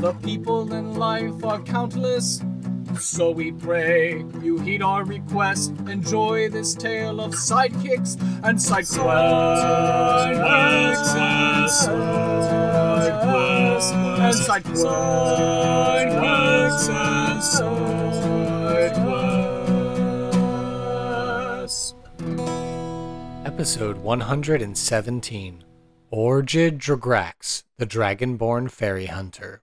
The people in life are countless. So we pray you heed our request. Enjoy this tale of sidekicks and side quests. Side quests and side quests and side quests. Episode 117 Orjid Dragrax, the Dragonborn Fairy Hunter.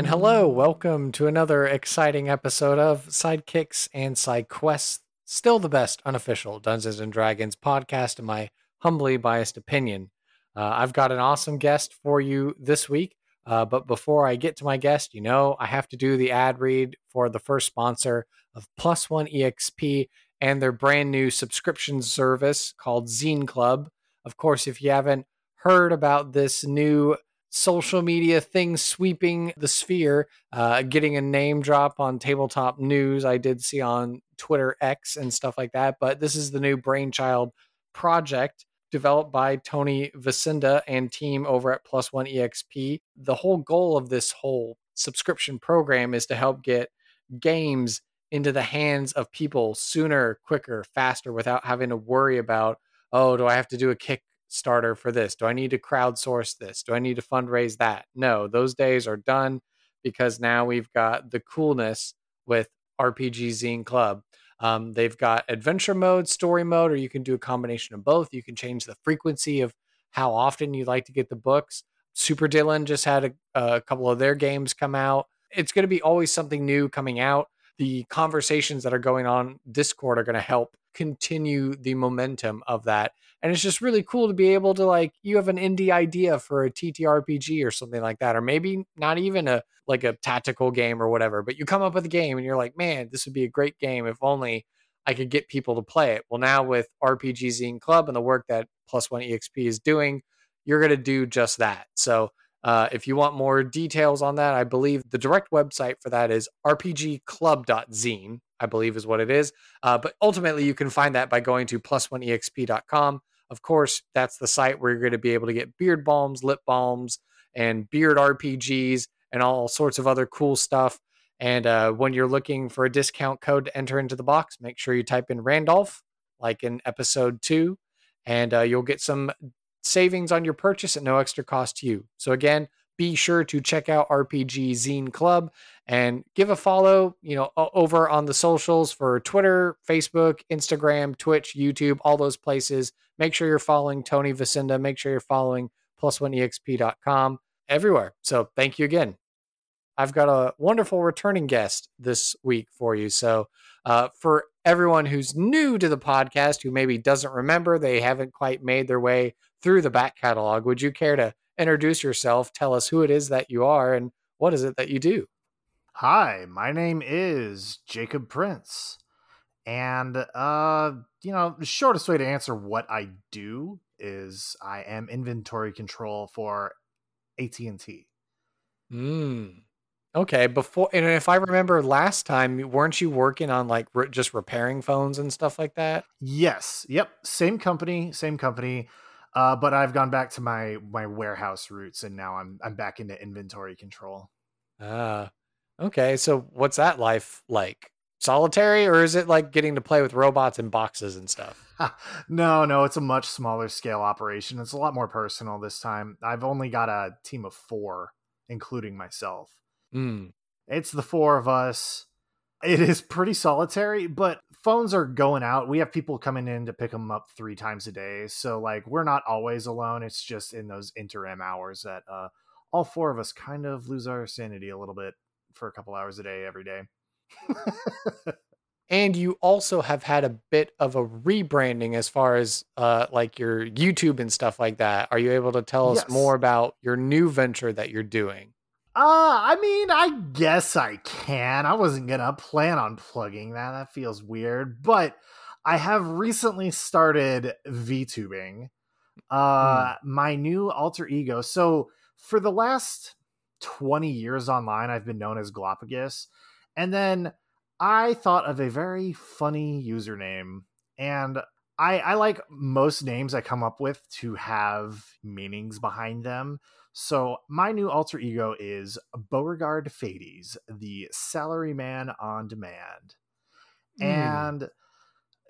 And hello, welcome to another exciting episode of Sidekicks and Side Quests. Still the best unofficial Dungeons and Dragons podcast, in my humbly biased opinion. Uh, I've got an awesome guest for you this week. Uh, but before I get to my guest, you know, I have to do the ad read for the first sponsor of Plus One EXP and their brand new subscription service called Zine Club. Of course, if you haven't heard about this new social media thing sweeping the sphere, uh, getting a name drop on tabletop news. I did see on Twitter X and stuff like that. But this is the new brainchild project developed by Tony Vicinda and team over at Plus One EXP. The whole goal of this whole subscription program is to help get games into the hands of people sooner, quicker, faster without having to worry about, oh, do I have to do a kick starter for this? Do I need to crowdsource this? Do I need to fundraise that? No, those days are done because now we've got the coolness with RPG Zine Club. Um, they've got adventure mode, story mode, or you can do a combination of both. You can change the frequency of how often you like to get the books. Super Dylan just had a, a couple of their games come out. It's going to be always something new coming out. The conversations that are going on Discord are going to help continue the momentum of that. And it's just really cool to be able to like you have an indie idea for a TTRPG or something like that or maybe not even a like a tactical game or whatever but you come up with a game and you're like man this would be a great game if only I could get people to play it. Well now with RPG Zine Club and the work that Plus One EXP is doing you're going to do just that. So uh, if you want more details on that, I believe the direct website for that is rpgclub.zine, I believe is what it is. Uh, but ultimately, you can find that by going to plus1exp.com. Of course, that's the site where you're going to be able to get beard balms, lip balms, and beard RPGs and all sorts of other cool stuff. And uh, when you're looking for a discount code to enter into the box, make sure you type in Randolph, like in episode two, and uh, you'll get some savings on your purchase at no extra cost to you. So, again, be sure to check out RPG Zine Club and give a follow, you know, over on the socials for Twitter, Facebook, Instagram, Twitch, YouTube, all those places. Make sure you're following Tony Vicinda. Make sure you're following plus1exp.com everywhere. So thank you again. I've got a wonderful returning guest this week for you. So, uh, for everyone who's new to the podcast, who maybe doesn't remember, they haven't quite made their way through the back catalog, would you care to introduce yourself, tell us who it is that you are, and what is it that you do? Hi, my name is Jacob Prince. And uh, you know, the shortest way to answer what I do is I am inventory control for AT&T. Hmm. Okay, before and if I remember last time, weren't you working on like re- just repairing phones and stuff like that? Yes. Yep. Same company, same company. Uh, but I've gone back to my my warehouse roots, and now I'm I'm back into inventory control. Ah, okay. So what's that life like? Solitary, or is it like getting to play with robots and boxes and stuff? no, no, it's a much smaller scale operation. It's a lot more personal this time. I've only got a team of four, including myself. Mm. It's the four of us. It is pretty solitary, but phones are going out. We have people coming in to pick them up three times a day. So like we're not always alone. It's just in those interim hours that uh, all four of us kind of lose our sanity a little bit for a couple hours a day every day. and you also have had a bit of a rebranding as far as uh, like your YouTube and stuff like that. Are you able to tell us more about your new venture that you're doing? Uh, I mean, I guess I can. I wasn't gonna plan on plugging that. That feels weird, but I have recently started VTubing. Uh, my new alter ego. So for the last 20 years online, I've been known as Galapagos. And then I thought of a very funny username. And I, I like most names I come up with to have meanings behind them. So my new alter ego is Beauregard Fades, the salaryman on demand. Hmm. And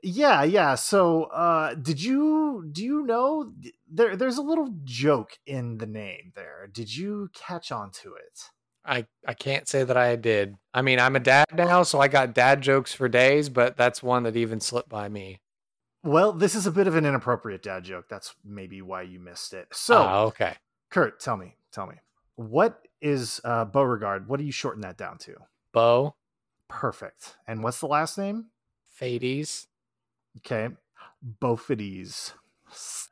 yeah, yeah. So uh did you do you know there there's a little joke in the name there. Did you catch on to it? I, I can't say that I did. I mean, I'm a dad now, so I got dad jokes for days, but that's one that even slipped by me. Well, this is a bit of an inappropriate dad joke. That's maybe why you missed it. So, Ah, okay. Kurt, tell me, tell me. What is uh Beauregard? What do you shorten that down to? Bo, Perfect. And what's the last name? Fades. Okay. Bofides.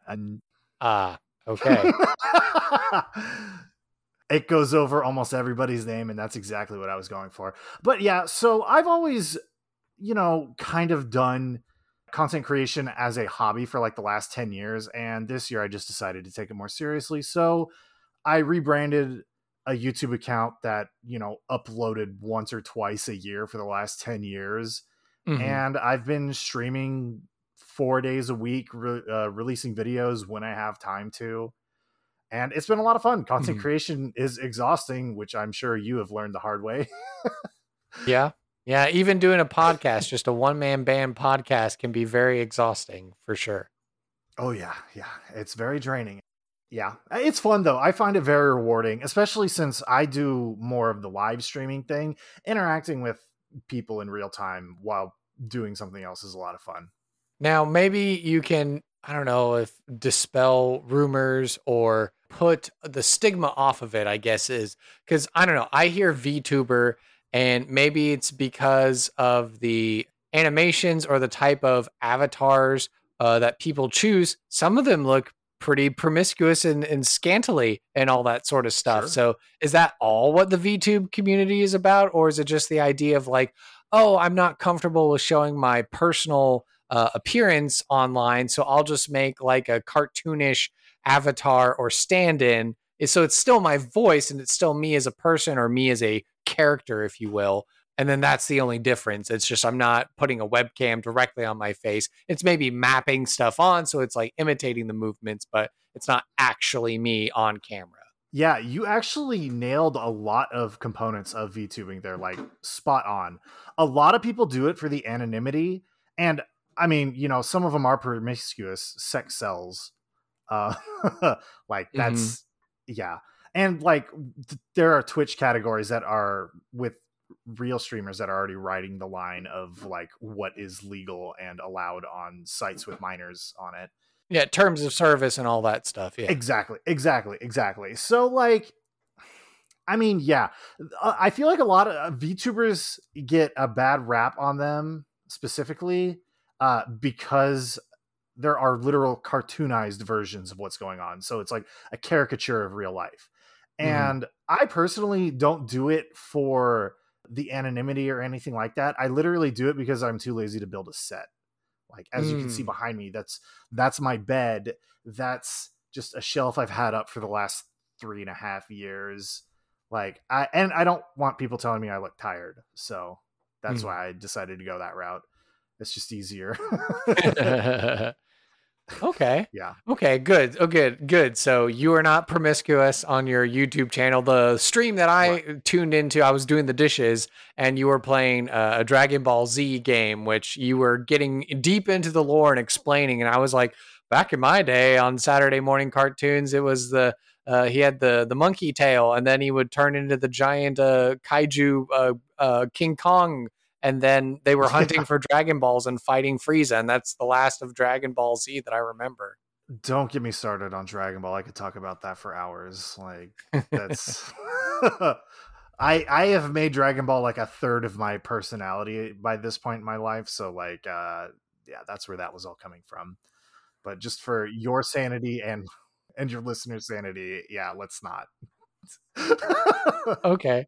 And Ah, okay. it goes over almost everybody's name, and that's exactly what I was going for. But yeah, so I've always, you know, kind of done content creation as a hobby for like the last 10 years. And this year I just decided to take it more seriously. So I rebranded a YouTube account that, you know, uploaded once or twice a year for the last 10 years Mhm. and I've been streaming four days a week, re- uh, releasing videos when I have time to. And it's been a lot of fun. Content Mhm. creation is exhausting, which I'm sure you have learned the hard way. Yeah. Yeah. Even doing a podcast, just a one man band podcast, can be very exhausting for sure. oh, yeah. Yeah. It's very draining. Yeah. It's fun, though. I find it very rewarding, especially since I do more of the live streaming thing. Interacting with people in real time while doing something else is a lot of fun. Now, maybe you can, I don't know if dispel rumors or put the stigma off of it, I guess is because I don't know. I hear VTuber, and maybe it's because of the animations or the type of avatars uh, that people choose. Some of them look pretty promiscuous and, and scantily and all that sort of stuff. Sure. So, is that all what the VTube community is about? Or is it just the idea of like, oh, I'm not comfortable with showing my personal uh, appearance online, so I'll just make like a cartoonish avatar or stand in. So it's still my voice and it's still me as a person or me as a character, if you will. And then that's the only difference. It's just I'm not putting a webcam directly on my face. It's maybe mapping stuff on, so it's like imitating the movements, but it's not actually me on camera. Yeah, you actually nailed a lot of components of VTubing there, like spot on. A lot of people do it for the anonymity, and I mean, you know, some of them are promiscuous sex cells. Uh, like that's yeah, and like th- there are Twitch categories that are with real streamers that are already riding the line of like what is legal and allowed on sites with minors on it. Yeah, terms of service and all that stuff. Yeah. Exactly, exactly, exactly. So like I mean, yeah. Uh, I feel like a lot of uh, VTubers get a bad rap on them specifically uh because there are literal cartoonized versions of what's going on. So it's like a caricature of real life. Mhm. And I personally don't do it for the anonymity or anything like that. I literally do it because I'm too lazy to build a set. Like as you can see Mm. behind me, that's that's my bed. That's just a shelf I've had up for the last three and a half years. Like I and I don't want people telling me I look tired. So that's Mm. why I decided to go that route. It's just easier. okay. yeah. Okay, good. Oh, good, good. So you are not promiscuous on your YouTube channel. The stream that I tuned into, I was doing the dishes, and you were playing a Dragon Ball Z game, which you were getting deep into the lore and explaining. And I was like, back in my day on Saturday morning cartoons, it was the uh, he had the the monkey tail, and then he would turn into the giant uh, kaiju uh, uh, King Kong, and then they were hunting for Dragon Balls and fighting Frieza, and that's the last of Dragon Ball Z that I remember. Don't get me started on Dragon Ball. I could talk about that for hours. Like that's I I have made Dragon Ball like a third of my personality by this point in my life. So like uh yeah, that's where that was all coming from. But just for your sanity and and your listeners' sanity, yeah, let's not. okay.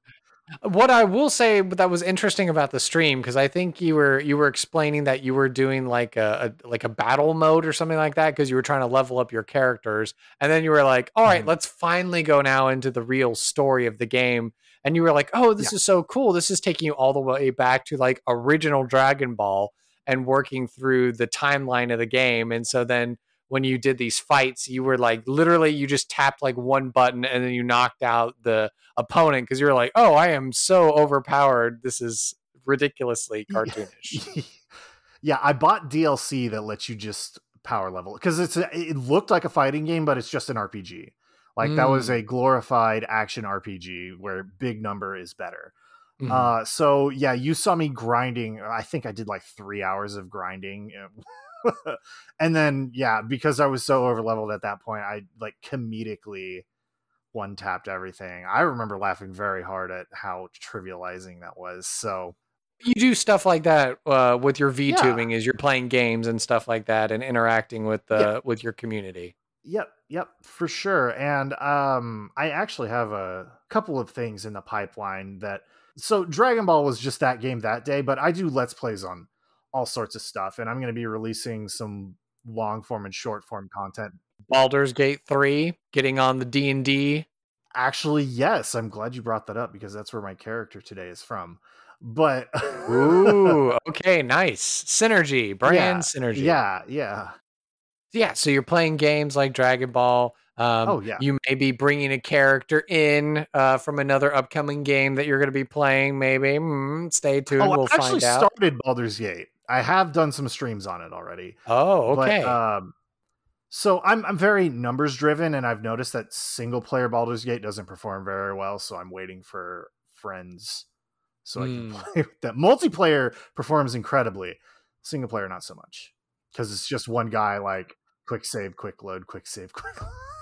What I will say that was interesting about the stream because I think you were you were explaining that you were doing like a, a like a battle mode or something like that because you were trying to level up your characters and then you were like, all right, mm-hmm. let's finally go now into the real story of the game and you were like, "Oh, this yeah. is so cool. This is taking you all the way back to like original Dragon Ball and working through the timeline of the game." And so then when you did these fights, you were like literally you just tapped like one button and then you knocked out the opponent because you were like, "Oh, I am so overpowered. This is ridiculously cartoonish." yeah, I bought DLC that lets you just power level because it's a, it looked like a fighting game, but it's just an RPG. Like mm. that was a mm. glorified action RPG where big number is better. Mm-hmm. Uh, so yeah, you saw me grinding. I think I did like three hours of grinding, and then yeah, because I was so over leveled at that point, I like comedically one tapped everything. I remember laughing very hard at how trivializing that was. So you do stuff like that uh, with your VTubing, yeah. is you're playing games and stuff like that, and interacting with the yeah. with your community. Yep, yep, for sure. And um I actually have a couple of things in the pipeline that so Dragon Ball was just that game that day, but I do let's plays on all sorts of stuff and I'm going to be releasing some long form and short form content. Baldur's Gate 3 getting on the D&D. Actually, yes, I'm glad you brought that up because that's where my character today is from. But ooh, okay, nice. Synergy, brand yeah, synergy. Yeah, yeah yeah, so you're playing games like Dragon Ball. Um, oh yeah. You may be bringing a character in uh, from another upcoming game that you're going to be playing. Maybe mm, stay tuned. Oh, we'll I actually started Baldur's Gate. I have done some streams on it already. Oh, okay. But, um, so I'm I'm very numbers driven, and I've noticed that single player Baldur's Gate doesn't perform very well. So I'm waiting for friends so mm. I can hmm. play with that. Multiplayer performs incredibly. Single player, not so much because it's just one guy like quick save, quick load, quick save, quick.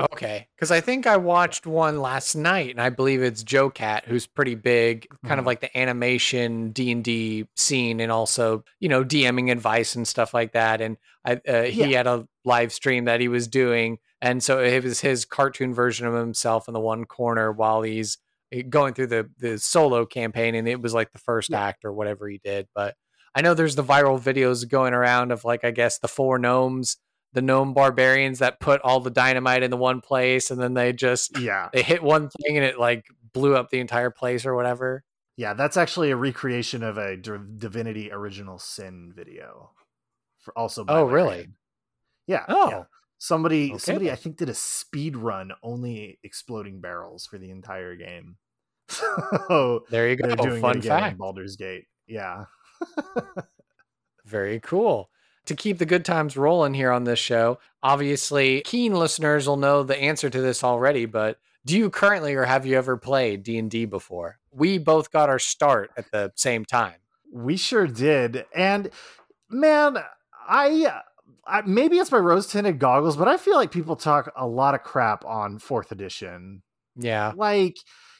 okay, because I think I watched one last night, and I believe it's JoCat, who's pretty big, kind mm-hmm. of like the animation D and D scene, and also you know DMing advice and stuff like that. And I, uh, he yeah. had a live stream that he was doing, and so it was his cartoon version of himself in the one corner while he's eh, going through the the solo campaign, and it was like the first yeah. act or whatever he did, but. I know there's the viral videos going around of like I guess the four gnomes the gnome barbarians that put all the dynamite in the one place and then they just yeah. they hit one thing and it like blew up the entire place or whatever. Yeah that's actually a recreation of a divinity original sin video for also oh really? yeah oh. Yeah. somebody okay. somebody i think did a speed run only exploding barrels for the entire game. So there you go. they're doing fun fact. Baldur's gate. Yeah. Very cool to keep the good times rolling here on this show. Obviously, keen listeners will know the answer to this already, but do you currently or have you ever played D&D before? We both got our start at the same time. We sure did. And man, I, I maybe it's my rose tinted goggles, but I feel like people talk a lot of crap on 4th edition. Yeah. Like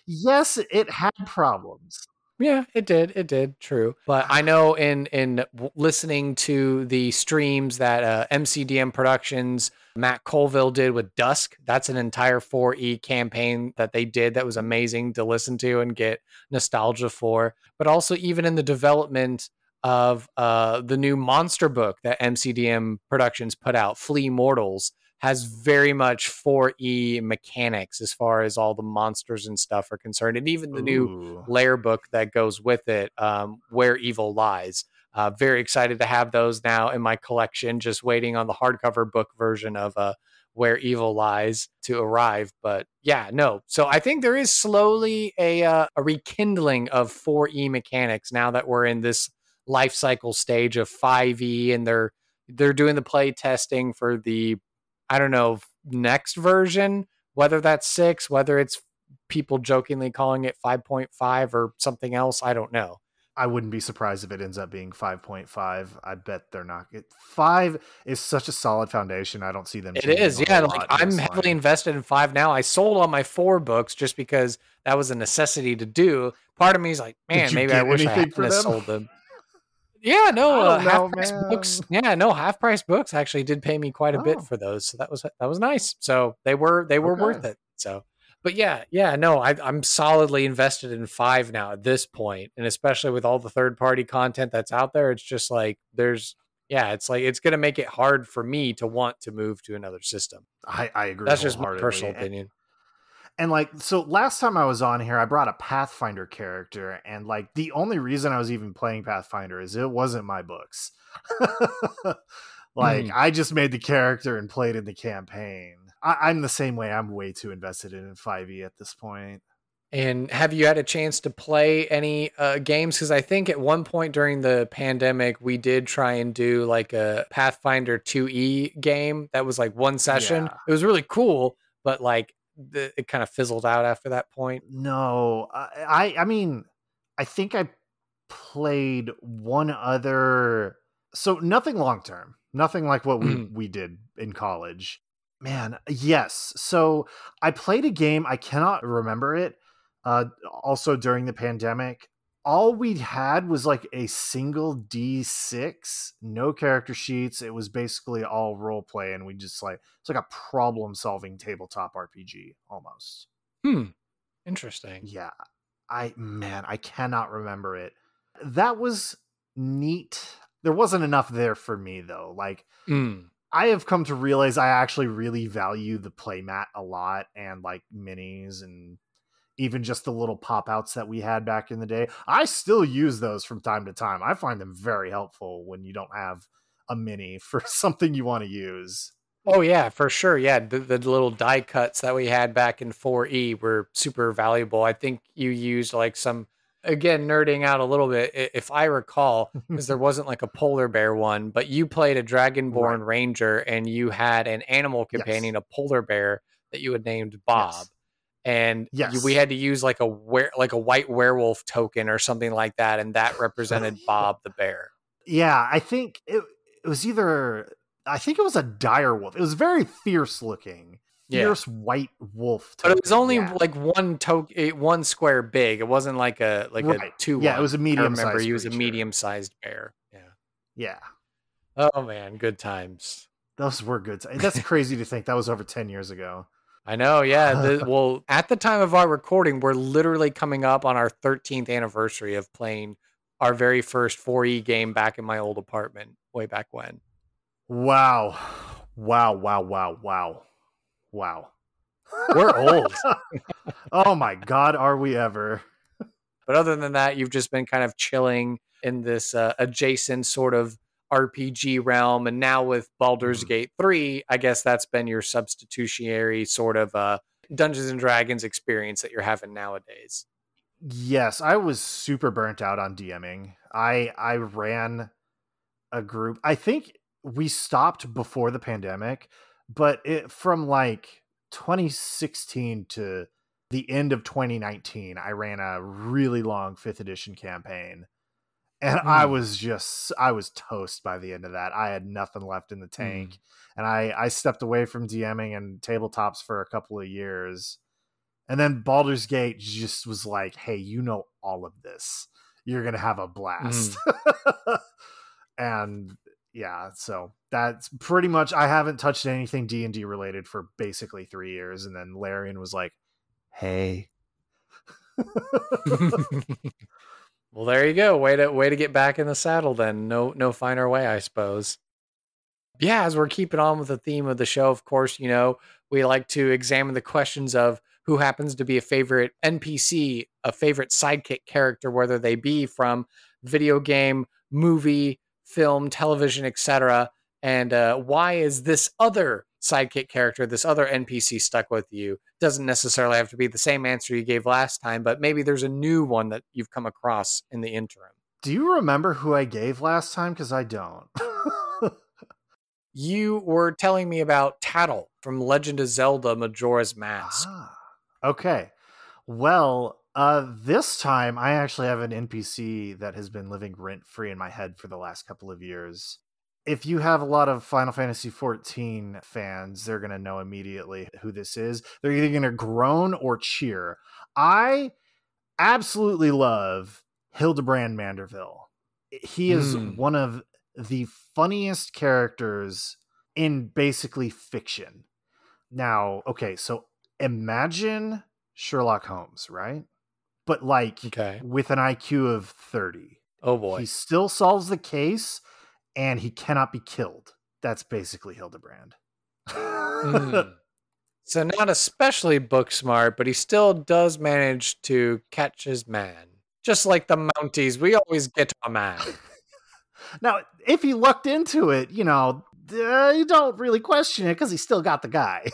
yes, it had problems. Yeah, it did. It did. True. But I know in in listening to the streams that uh, MCDM Productions Matt Colville did with Dusk, that's an entire 4E campaign that they did that was amazing to listen to and get nostalgia for. But also even in the development of uh, the new monster book that MCDM Productions put out, Flee Mortals has very much 4E mechanics as far as all the monsters and stuff are concerned, and even the Ooh. new lair book that goes with it, um, Where Evil Lies. Uh, very excited to have those now in my collection. Just waiting on the hardcover book version of uh, Where Evil Lies to arrive. But yeah, no. So I think there is slowly a uh, a rekindling of 4E mechanics now that we're in this life cycle stage of 5E, and they're they're doing the play testing for the I don't know, next version Whether that's six, whether it's people jokingly calling it 5.5 or something else, I don't know. I wouldn't be surprised if it ends up being 5.5. I bet they're not. It, five is such a solid foundation. I don't see them. It is, yeah. Like I'm heavily line. invested in five now. I sold all my four books just because that was a necessity to do. Part of me is like, man, maybe I wish I hadn't sold them. Yeah, no, uh, half price books. Yeah, no, half price books actually did pay me quite a oh. bit for those. So that was that was nice. So they were they were okay. worth it. So but yeah, yeah, no, I, I'm solidly invested in five now at this point, and especially with all the third party content that's out there, it's just like there's, yeah, it's like it's going to make it hard for me to want to move to another system. I, I agree. That's just my personal opinion. And like, so last time I was on here, I brought a Pathfinder character, and like, the only reason I was even playing Pathfinder is it wasn't my books. like, mm. I just made the character and played in the campaign. I, am the same way. I'm way too invested in 5e at this point. And have you had a chance to play any uh, games? Because I think at one point during the pandemic, we did try and do like a Pathfinder 2e game that was like one session. Yeah. It was really cool, but like it kind of fizzled out after that point. No, I, I mean, I think I played one other. So nothing long term, nothing like what we, mm. we did in college. Man, yes. So I played a game. I cannot remember it. Uh, also during the pandemic, all we had was like a single D6, no character sheets. It was basically all role play, and we just like it's like a problem solving tabletop RPG almost. Hmm. Interesting. Yeah. I man, I cannot remember it. That was neat. There wasn't enough there for me though. Like mm. I have come to realize I actually really value the playmat a lot and like minis and even just the little pop outs that we had back in the day. I still use those from time to time. I find them very helpful when you don't have a mini for something you want to use. Oh yeah, for sure. Yeah, the, the little die cuts that we had back in 4E were super valuable. I think you used like some again nerding out a little bit if i recall because there wasn't like a polar bear one but you played a dragonborn right. ranger and you had an animal companion yes. a polar bear that you had named bob yes. And yes. We had to use like a were, like a white werewolf token or something like that and that represented bob the bear yeah i think it, it was either i think it was a dire wolf it was very fierce looking fierce yeah. white wolf. Token. But it was only yeah. like one token, eh, one square big. It wasn't like a like right. a two. Yeah, one. it was a medium. I remember he was a medium sized bear. Yeah. Yeah. Oh man, good times. Those were good. That's crazy to think that was over ten years ago. I know. Yeah. The, well, at the time of our recording, we're literally coming up on our 13th anniversary of playing our very first 4E game back in my old apartment way back when. Wow. Wow. Wow. Wow. Wow. Wow. We're old. oh my God, are we ever? But other than that, you've just been kind of chilling in this uh, adjacent sort of RPG realm. And now with Baldur's mm. Gate 3, I guess that's been your substitutionary sort of uh, Dungeons and Dragons experience that you're having nowadays. Yes, I was super burnt out on DMing. I I ran a group. I think we stopped before the pandemic but it from like 2016 to the end of 2019 i ran a really long fifth edition campaign and mm. i was just i was toast by the end of that i had nothing left in the tank mm. and i i stepped away from dming and tabletops for a couple of years and then Baldur's Gate just was like, "Hey, you know all of this. You're gonna have a blast." Mm. and yeah, so that's pretty much. I haven't touched anything D and D related for basically three years, and then Larian was like, "Hey." well, there you go. Way to way to get back in the saddle. Then no no finer way, I suppose. Yeah, as we're keeping on with the theme of the show, of course, you know we like to examine the questions of who happens to be a favorite NPC, a favorite sidekick character, whether they be from video game, movie, film, television, etc. And uh, why is this other sidekick character, this other NPC stuck with you? Doesn't necessarily have to be the same answer you gave last time, but maybe there's a new one that you've come across in the interim. Do you remember who I gave last time? Because I don't. you were telling me about Tattle from Legend of Zelda Majora's Mask. Ah, okay. Well, uh, this time I actually have an NPC that has been living rent free in my head for the last couple of years. If you have a lot of Final Fantasy XIV fans, they're going to know immediately who this is. They're either going to groan or cheer. I absolutely love Hildebrand Manderville. He is Mm. one of the funniest characters in basically fiction. Now, okay, so imagine Sherlock Holmes, right? But like Okay. with an IQ of 30. Oh boy. He still solves the case and he cannot be killed. That's basically Hildebrand. Mm. So not especially book smart, but he still does manage to catch his man. Just like the Mounties, we always get a man. now, if he lucked into it, you know, uh, you don't really question it because he still got the guy.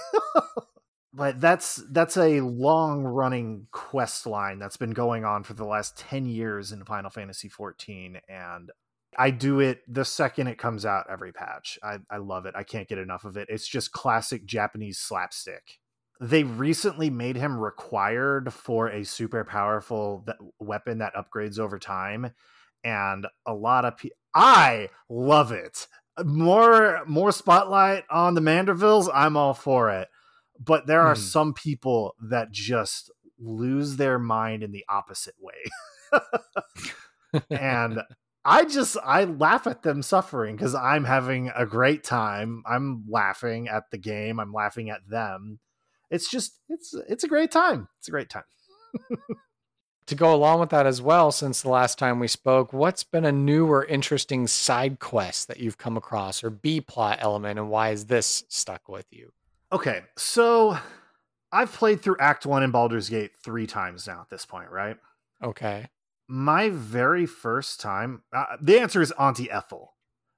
but that's that's a long running quest line that's been going on for the last 10 years in Final Fantasy 14 and I do it the second it comes out every patch. I, I love it. I can't get enough of it. It's just classic Japanese slapstick. They recently made him required for a super powerful th- weapon that upgrades over time. And a lot of people, I love it. More more spotlight on the Mandervilles. I'm all for it. But there are Hmm. some people that just lose their mind in the opposite way. and I just I laugh at them suffering because I'm having a great time. I'm laughing at the game. I'm laughing at them. It's just it's it's a great time. It's a great time. to go along with that as well, since the last time we spoke, what's been a new or interesting side quest that you've come across or B plot element, and why is this stuck with you? Okay, so I've played through Act One in Baldur's Gate three times now at this point, right? Okay. My very first time, uh, the answer is Auntie Ethel,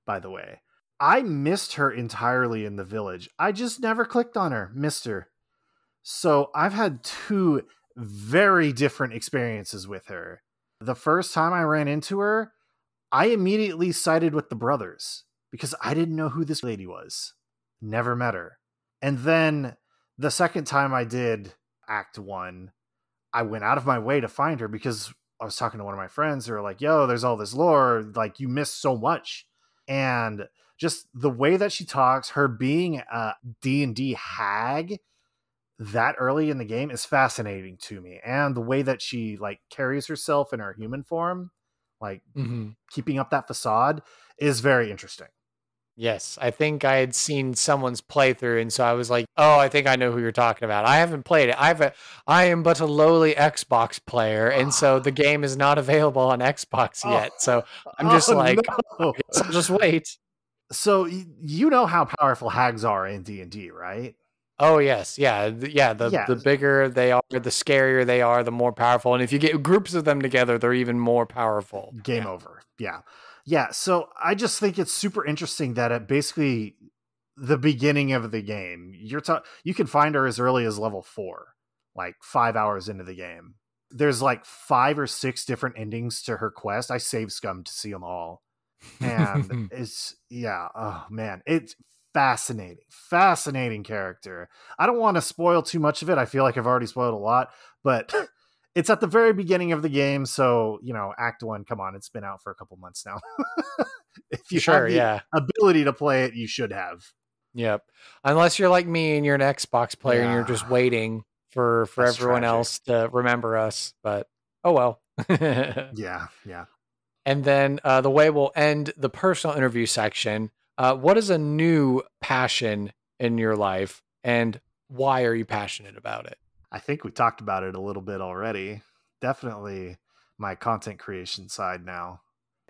by the way. I missed her entirely in the village. I just never clicked on her, missed her. So I've had two very different experiences with her. The first time I ran into her, I immediately sided with the brothers because I didn't know who this lady was. Never met her. And then the second time I did Act One, I went out of my way to find her because I was talking to one of my friends. They were like, "Yo, there's all this lore. Like, you miss so much." And just the way that she talks, her being a D and D hag that early in the game is fascinating to me, and the way that she like carries herself in her human form, like hmm keeping up that facade, is very interesting. Yes, I think I had seen someone's playthrough, and so I was like, "Oh, I think I know who you're talking about." I haven't played it. I've a, I am but a lowly Xbox player, and so the game is not available on Xbox Oh. yet. So oh, I'm just Oh, like, no. Just wait. so y- you know how powerful hags are in D and D, right? Oh yes, yeah, yeah. The Yeah. the bigger they are, the scarier they are, the more powerful. And if you get groups of them together, they're even more powerful. game Yeah. over yeah yeah so i just think it's super interesting that at basically the beginning of the game you're ta- you can find her as early as level four like five hours into the game. There's like five or six different endings to her quest. I save scum to see them all. And it's yeah oh man it's fascinating fascinating character. I don't want to spoil too much of it. I feel like i've already spoiled a lot but it's at the very beginning of the game so you know act one come on it's been out for a couple months now if you sure, have the yeah, ability to play it you should have yep. Unless you're like me and you're an Xbox player and you're just waiting for for That's everyone tragic. else to remember us, but oh well. yeah yeah And then uh, the way we'll end the personal interview section. Uh, what is a new passion in your life, and why are you passionate about it? I think we talked about it a little bit already. Definitely my content creation side now.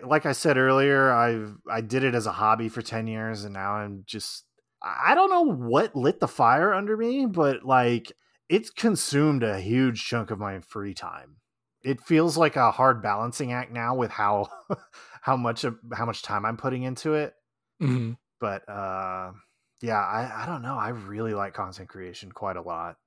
Like i said earlier i've i did it as a hobby for 10 years and now i'm just i don't know what lit the fire under me but like it's consumed a huge chunk of my free time. It feels like a hard balancing act now with how how much of how much time i'm putting into it. Mhm. but uh yeah i i don't know. I really like content creation quite a lot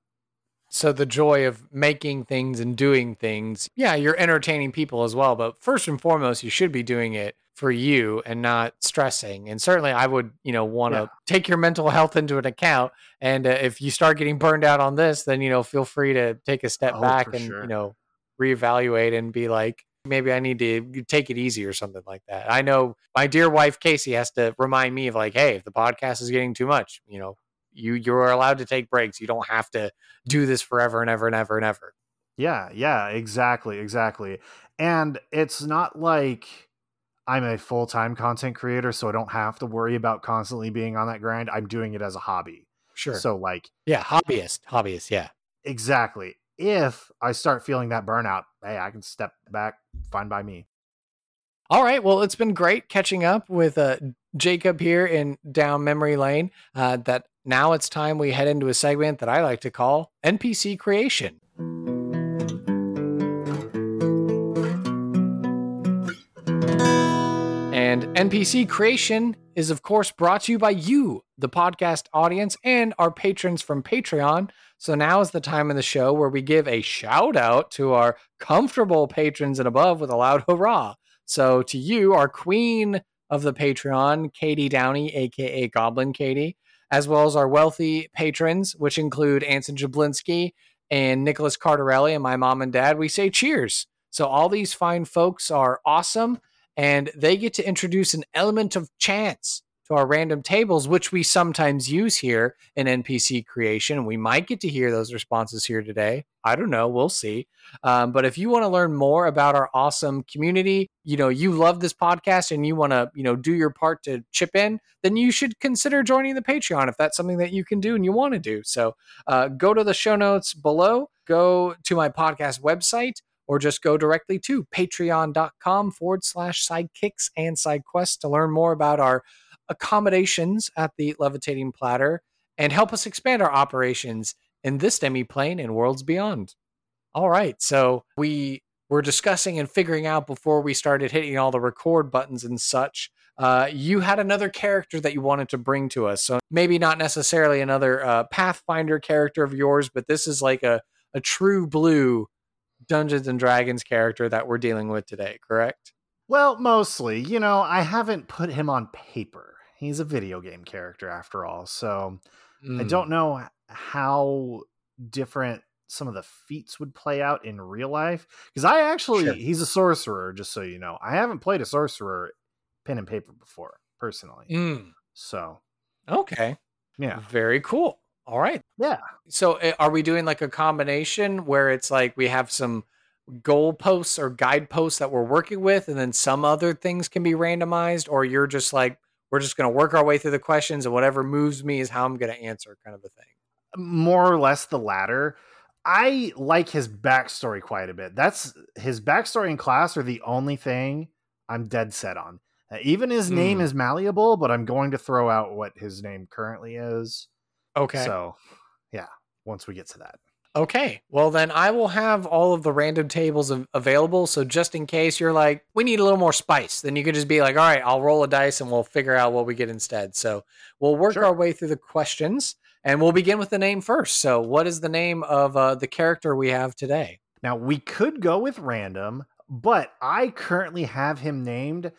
So the joy of making things and doing things, yeah, you're entertaining people as well. But first and foremost, you should be doing it for you and not stressing. And certainly, I would, you know, want to Yeah. take your mental health into an account. And uh, if you start getting burned out on this, then you know, feel free to take a step Oh, back and sure. you know, reevaluate and be like, maybe I need to take it easy or something like that. I know my dear wife Casey has to remind me of like, hey, if the podcast is getting too much, you know, you you're allowed to take breaks. You don't have to do this forever and ever and ever and ever. Yeah, yeah, exactly, exactly. And it's not like I'm a full time content creator, so I don't have to worry about constantly being on that grind. I'm doing it as a hobby. Sure. So, like, yeah, hobbyist, hobbyist. Yeah. exactly. If I start feeling that burnout, hey, I can step back, fine by me. All right. Well, it's been great catching up with uh, Jacob here in down memory lane. Uh, that now it's time we head into a segment that I like to call NPC creation. And NPC creation is, of course, brought to you by you, the podcast audience, and our patrons from Patreon. So now is the time in the show where we give a shout out to our comfortable patrons and above with a loud hurrah. So to you, our queen of the Patreon, Katie Downey, aka Goblin Katie, as well as our wealthy patrons, which include Anson Jablinski and Nicholas Cardarelli and my mom and dad, we say cheers. So all these fine folks are awesome and they get to introduce an element of chance to our random tables, which we sometimes use here in NPC creation. We might get to hear those responses here today. I don't know. We'll see. Um, but if you want to learn more about our awesome community, you know, you love this podcast and you want to, you know, do your part to chip in, then you should consider joining the Patreon if that's something that you can do and you want to do. So uh, go to the show notes below, go to my podcast website, or just go directly to patreon.com forward slash sidekicks and side quests to learn more about our accommodations at the levitating platter and help us expand our operations in this demi plane and worlds beyond. All right, so we were discussing and figuring out before we started hitting all the record buttons and such. Uh, you had another character that you wanted to bring to us. So maybe not necessarily another uh, Pathfinder character of yours, but this is like a, a true blue Dungeons and Dragons character that we're dealing with today, correct? Well, mostly. You know, I haven't put him on paper. He's a video game character after all. So I Mm. don't know how different some of the feats would play out in real life. Because I actually, Sure. he's a sorcerer, just so you know. I haven't played a sorcerer pen and paper before, personally. Mm. So, Okay. yeah. Very cool. All right. Yeah. So uh, are we doing like a combination where it's like we have some goalposts or guideposts that we're working with and then some other things can be randomized or you're just like we're just going to work our way through the questions and whatever moves me is how I'm going to answer kind of a thing. More or less the latter. I like his backstory quite a bit. That's his backstory in class are the only thing I'm dead set on. Uh, even his name Mm. is malleable, but I'm going to throw out what his name currently is. Okay. So, yeah, once we get to that. Okay. Well, then I will have all of the random tables av- available. So just in case you're like, we need a little more spice, then you could just be like, all right, I'll roll a dice and we'll figure out what we get instead. So we'll work Sure. our way through the questions and we'll begin with the name first. So, what is the name of uh, the character we have today? Now, we could go with random, but I currently have him named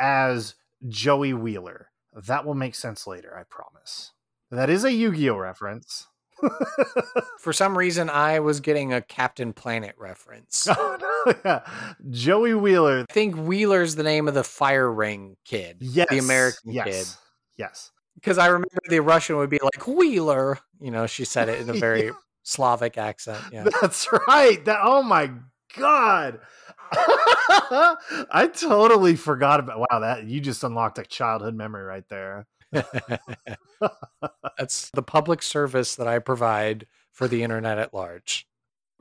as Joey Wheeler. That will make sense later, I promise. That is a Yu Gi Oh reference. For some reason, I was getting a Captain Planet reference. oh, no, yeah. Joey Wheeler. I think Wheeler's the name of the Fire Ring kid, Yes. the American yes. kid. Yes. Because I remember the Russian would be like Wheeler. You know, she said it in a very Slavic accent. Yeah. That's right. That oh my god. I totally forgot about wow, that you just unlocked a childhood memory right there. That's the public service that I provide for the internet at large.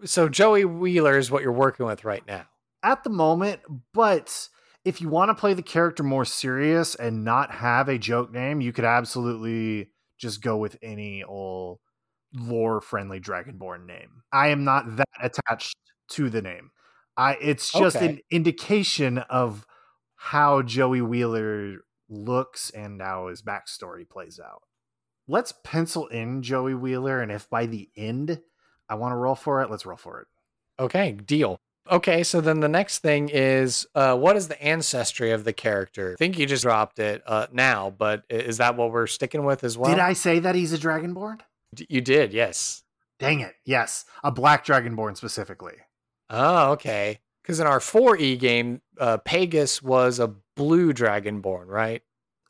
So Joey Wheeler is what you're working with right now. At the moment, but if you want to play the character more serious and not have a joke name, you could absolutely just go with any old lore friendly dragonborn name. I am not that attached to the name. I it's just Okay. an indication of how Joey Wheeler looks and how his backstory plays out. Let's pencil in Joey Wheeler, and if by the end I want to roll for it, let's roll for it. Okay, deal. Okay, so then the next thing is uh, what is the ancestry of the character? I think you just dropped it uh, now, but is that what we're sticking with as well? Did I say that he's a dragonborn? D- You did, yes. Dang it. Yes. A black dragonborn specifically. Oh, okay. Because in our 4E game, uh, Pegasus was a blue dragonborn, right?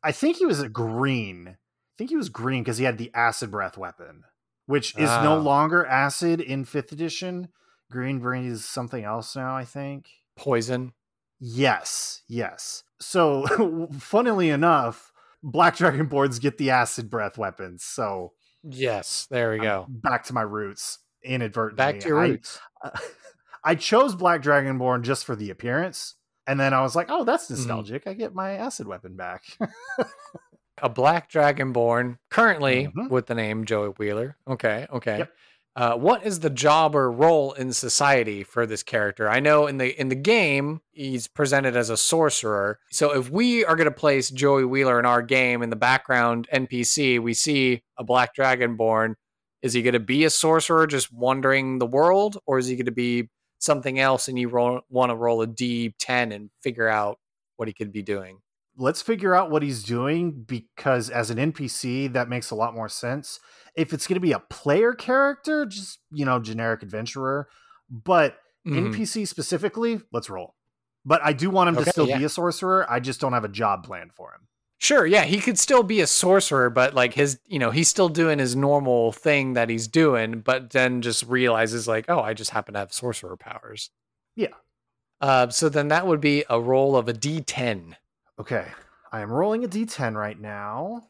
I think he was a green. I think he was green because he had the acid breath weapon, which is no Ah. longer acid in fifth edition. Green breathes something else now, I think. Poison. Yes, yes. So, funnily enough, black dragonborns get the acid breath weapons. So, Yes, there we I'm go. back to my roots inadvertently. Back to your I- roots. I chose Black Dragonborn just for the appearance. And then I was like, oh, that's Mm-hmm. nostalgic. I get my acid weapon back. a black dragonborn, currently Mhm. with the name Joey Wheeler. Okay, okay. Yep. Uh, what is the job or role in society for this character? I know in the in the game he's presented as a sorcerer. So if we are going to place Joey Wheeler in our game in the background NPC, we see a black dragonborn. Is he going to be a sorcerer just wandering the world, or is he going to be something else? And you roll, want to roll a D10 and figure out what he could be doing. Let's figure out what he's doing because as an NPC, that makes a lot more sense. If it's going to be a player character, just, you know, generic adventurer, but Mhm. NPC specifically, let's roll. But I do want him Okay, to still yeah. be a sorcerer. I just don't have a job plan for him. Sure, yeah, he could still be a sorcerer, but like his, you know, he's still doing his normal thing that he's doing, but then just realizes like, oh, I just happen to have sorcerer powers. Yeah. Uh, so then that would be a roll of a D10. Okay. I am rolling a d10 right now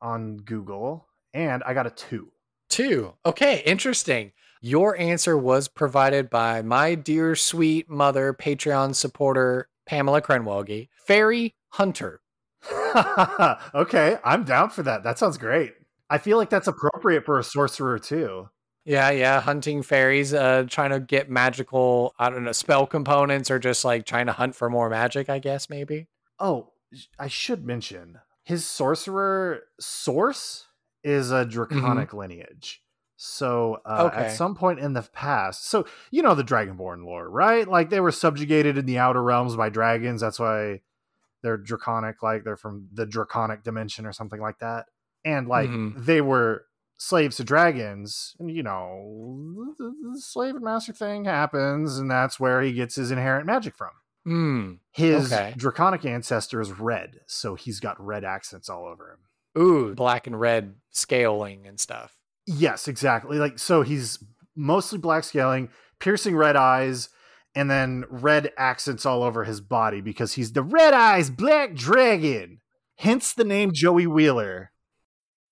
on Google, and I got a two. Two. Okay, interesting. Your answer was provided by my dear sweet mother, Patreon supporter Pamela Krenwelge, Fairy Hunter. okay, I'm down for that. That sounds great. I feel like that's appropriate for a sorcerer too. Yeah, yeah, hunting fairies, uh, trying to get magical, I don't know, spell components, or just like trying to hunt for more magic, I guess maybe. Oh, I should mention his sorcerer source is a draconic lineage. So uh, Okay. at some point in the past, so you know the Dragonborn lore, right? Like they were subjugated in the outer realms by dragons. That's why they're draconic, like they're from the draconic dimension or something like that. And like Mhm. they were slaves to dragons, and you know the, the slave and master thing happens, and that's where he gets his inherent magic from. Hmm. His Okay. draconic ancestor is red, so he's got red accents all over him. Ooh, black and red scaling and stuff. Yes, exactly. Like so he's mostly black scaling, piercing red eyes, and then red accents all over his body because he's the red eyes black dragon. Hence the name Joey Wheeler.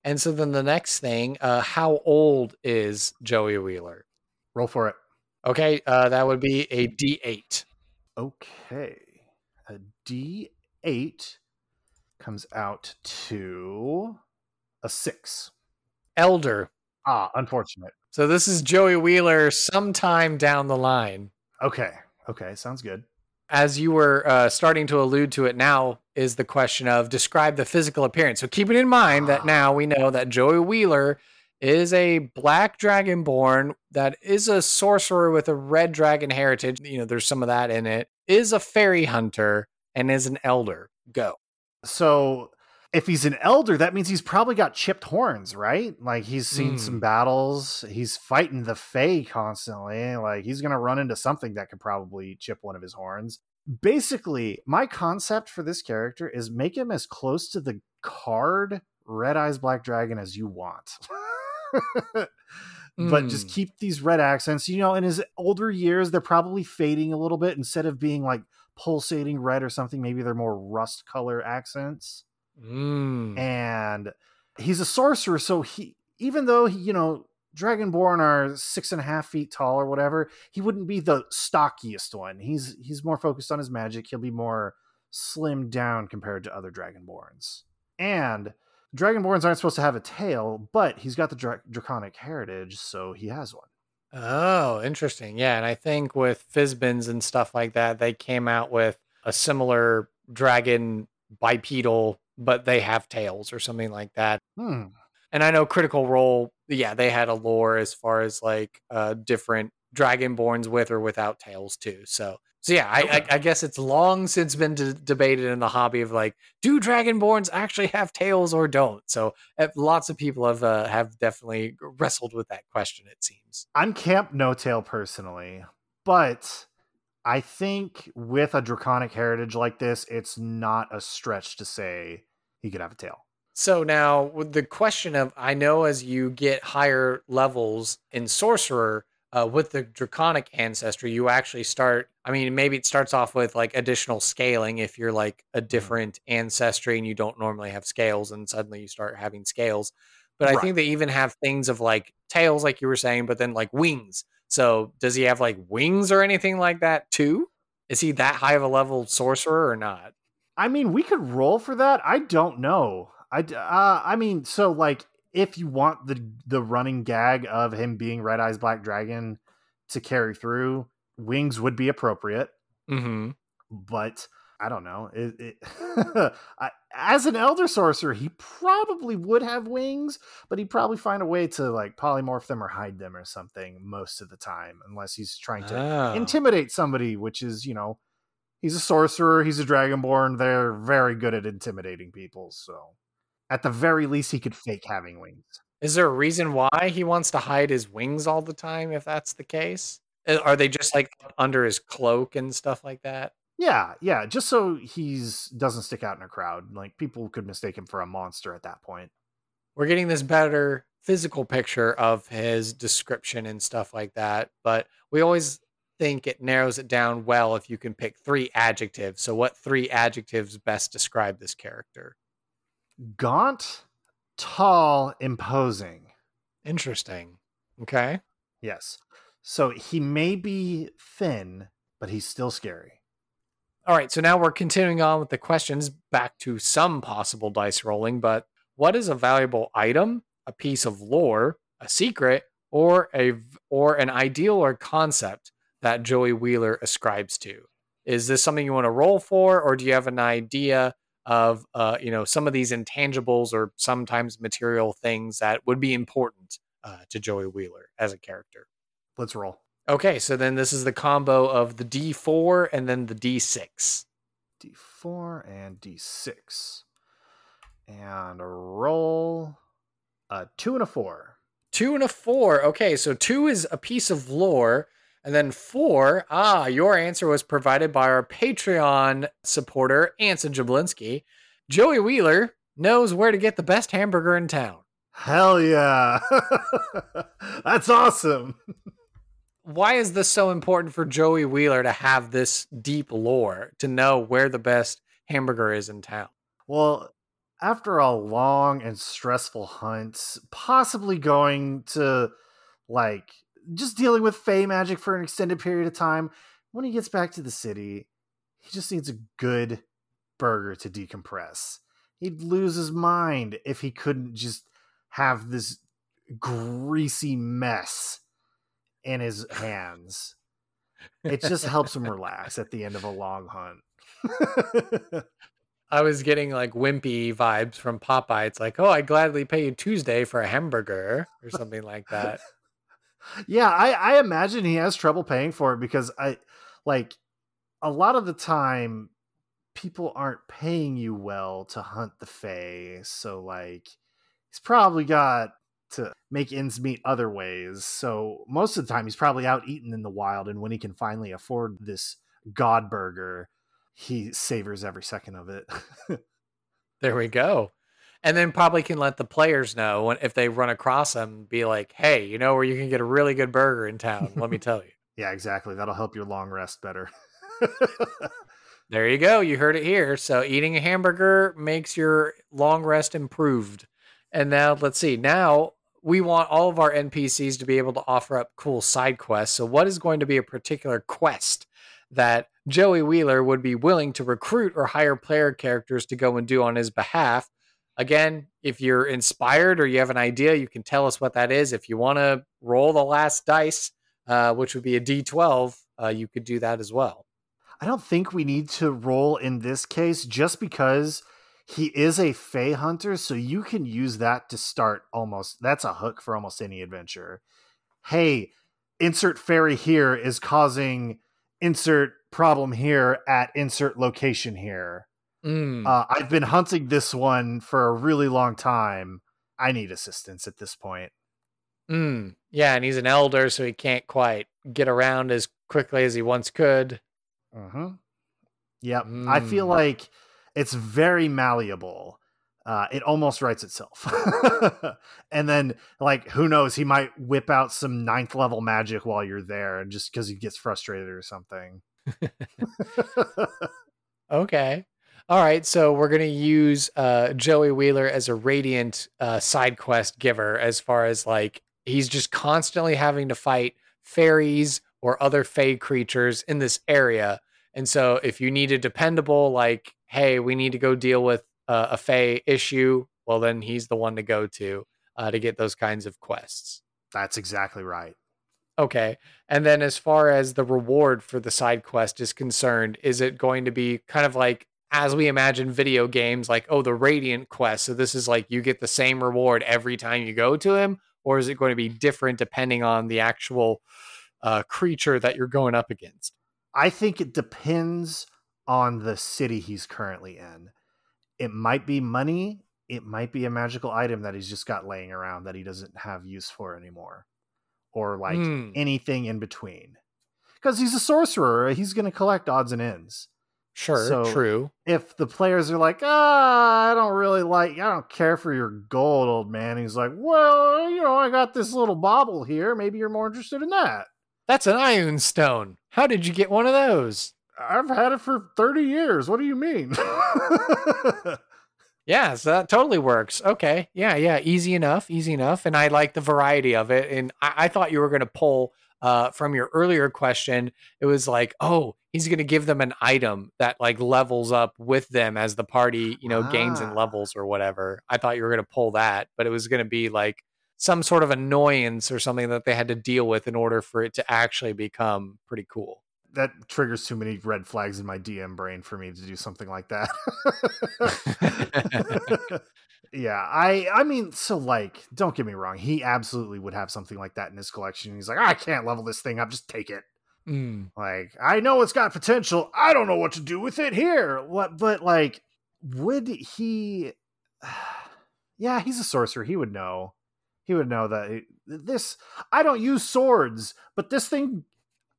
And so then the next thing, uh, how old is Joey Wheeler? Roll for it. Okay, uh, that would be a D8. Okay. A D8 comes out to a six. Elder. Ah, unfortunate. So this is Joey Wheeler sometime down the line. Okay. Okay. Sounds good. As you were uh, starting to allude to it now, is the question of describe the physical appearance. So keeping in mind that now we know that Joey Wheeler is a black dragonborn that is a sorcerer with a red dragon heritage. You know, there's some of that in it. Is a fairy hunter and is an elder. Go. So if he's an elder, that means he's probably got chipped horns, right? Like he's seen Mm. some battles. He's fighting the Fae constantly. Like he's gonna run into something that could probably chip one of his horns. Basically, my concept for this character is make him as close to the card Red Eyes Black Dragon as you want. but just Mm. keep these red accents. You know, in his older years, they're probably fading a little bit instead of being like pulsating red or something. Maybe they're more rust color accents. Mm. And he's a sorcerer, so he even though he, you know, Dragonborn are six and a half feet tall or whatever, he wouldn't be the stockiest one. He's he's more focused on his magic. He'll be more slimmed down compared to other Dragonborns. And Dragonborns aren't supposed to have a tail, but he's got the dra- draconic heritage, so he has one. Oh, interesting. Yeah, and I think with Fizban's and stuff like that, they came out with a similar dragon bipedal, but they have tails or something like that. Hmm. And I know Critical Role, yeah, they had a lore as far as like uh different dragonborns with or without tails too. So so yeah, I, I, I guess it's long since been d- debated in the hobby of like, do dragonborns actually have tails or don't? So uh, lots of people have uh, have definitely wrestled with that question. It seems I'm camp no tail personally, but I think with a draconic heritage like this, it's not a stretch to say he could have a tail. So now with the question of I know as you get higher levels in sorcerer, uh, with the draconic ancestry, you actually start. I mean, maybe it starts off with like additional scaling if you're like a Mm-hmm. different ancestry and you don't normally have scales, and suddenly you start having scales. But I Right. think they even have things of like tails, like you were saying, but then like wings. So does he have like wings or anything like that too? Is he that high of a level sorcerer or not? I mean, we could roll for that. I don't know. I uh, I mean, so like if you want the the running gag of him being Red Eyes Black Dragon to carry through, wings would be appropriate. Mm-hmm. But I don't know. It, it as an Elder Sorcerer, he probably would have wings, but he'd probably find a way to like polymorph them or hide them or something most of the time, unless he's trying to Oh. intimidate somebody, which is, you know, he's a sorcerer, he's a dragonborn. They're very good at intimidating people. So, at the very least, he could fake having wings. Is there a reason why he wants to hide his wings all the time? If that's the case, Uh, are they just like under his cloak and stuff like that? Yeah, yeah, just so he's doesn't stick out in a crowd. Like people could mistake him for a monster at that point. We're getting this better physical picture of his description and stuff like that, but we always think it narrows it down well if you can pick three adjectives. So, what three adjectives best describe this character? Gaunt, tall, imposing. Interesting. Okay. Yes. So he may be thin, but he's still scary. All right, so now we're continuing on with the questions back to some possible dice rolling, but what is a valuable item, a piece of lore, a secret, or a or an ideal or concept that Joey Wheeler ascribes to? Is this something you want to roll for, or do you have an idea of uh, you know some of these intangibles or sometimes material things that would be important uh, to Joey Wheeler as a character? Let's roll. Okay, so then this is the combo of the D4 and then the D6. D4 and D6. And roll a two and a four. Two and a four. Okay, so two is a piece of lore. And then four, ah, your answer was provided by our Patreon supporter, Anson Jablinski. Joey Wheeler knows where to get the best hamburger in town. Hell yeah. That's awesome. Why is this so important for Joey Wheeler to have this deep lore, to know where the best hamburger is in town? Well, after a long and stressful hunt, possibly going to like just dealing with Fey magic for an extended period of time, when he gets back to the city, he just needs a good burger to decompress. He'd lose his mind if he couldn't just have this greasy mess in his hands. It just helps him relax at the end of a long hunt. I was getting like wimpy vibes from Popeye. It's like, oh, I gladly pay you Tuesday for a hamburger or something like that. yeah, I, I imagine he has trouble paying for it because I like a lot of the time people aren't paying you well to hunt the Fae. So like he's probably got to make ends meet other ways. So most of the time he's probably out eating in the wild and when he can finally afford this god burger, he savors every second of it. There we go. And then probably can let the players know when if they run across them, be like, hey, you know where you can get a really good burger in town. Let me tell you. yeah, exactly. That'll help your long rest better. There you go. You heard it here. So eating a hamburger makes your long rest improved. And now let's see. Now we want all of our NPCs to be able to offer up cool side quests. So what is going to be a particular quest that Joey Wheeler would be willing to recruit or hire player characters to go and do on his behalf? Again, if you're inspired or you have an idea, you can tell us what that is. If you want to roll the last dice, uh, which would be a D12, uh, you could do that as well. I don't think we need to roll in this case just because he is a Fey hunter, so you can use that to start almost that's a hook for almost any adventure. Hey, insert fairy here is causing insert problem here at insert location here. Mm. Uh, I've been hunting this one for a really long time. I need assistance at this point. Mm. Yeah, and he's an elder, so he can't quite get around as quickly as he once could. Mm-hmm. Yep. I feel Mm. like it's very malleable. Uh, it almost writes itself. and then, like, who knows? He might whip out some ninth level magic while you're there, and just because he gets frustrated or something. Okay. All right, so we're gonna use uh, Joey Wheeler as a radiant uh, side quest giver, as far as like he's just constantly having to fight fairies or other fey creatures in this area, and so if you need a dependable, like, hey, we need to go deal with uh, a fey issue, well, then he's the one to go to uh, to get those kinds of quests. That's exactly right. Okay. And then as far as the reward for the side quest is concerned, is it going to be kind of like as we imagine video games like oh the radiant quest so this is like you get the same reward every time you go to him or is it going to be different depending on the actual uh, creature that you're going up against I think it depends on the city he's currently in. It might be money, it might be a magical item that he's just got laying around that he doesn't have use for anymore, or like Hmm. anything in between. Because he's a sorcerer, he's going to collect odds and ends. Sure So- true If the players are like, ah, I don't really like, I don't care for your gold, old man, he's like, well, you know, I got this little bauble here. Maybe you're more interested in that. that's an ioun stone how did you get one of those I've had it for 30 years. What do you mean? Yeah, so that totally works. Okay. Yeah, yeah. Easy enough. Easy enough. And I like the variety of it. And I, I thought you were going to pull uh, from your earlier question. It was like, oh, he's going to give them an item that like levels up with them as the party, you know, gains in Ah. levels or whatever. I thought you were going to pull that, but it was going to be like some sort of annoyance or something that they had to deal with in order for it to actually become pretty cool. that triggers too many red flags in my DM brain for me to do something like that. yeah, I I mean, so like, don't get me wrong, he absolutely would have something like that in his collection. He's like, I can't level this thing up, just take it. Mm. Like, I know it's got potential. I don't know what to do with it here. What but like would he Yeah, he's a sorcerer. He would know. He would know that this I don't use swords, but this thing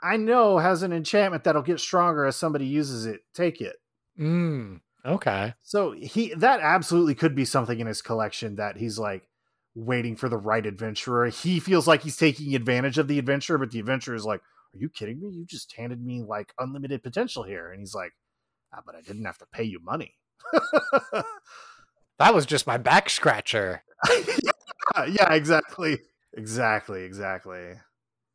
I know has an enchantment that'll get stronger as somebody uses it. Take it. Mm. Okay. So he that absolutely could be something in his collection that he's like waiting for the right adventurer. He feels like he's taking advantage of the adventurer, but the adventurer is like, "Are you kidding me? You just handed me like unlimited potential here." And he's like, ah, "But I didn't have to pay you money." That was just my back scratcher. yeah, exactly. Exactly, exactly.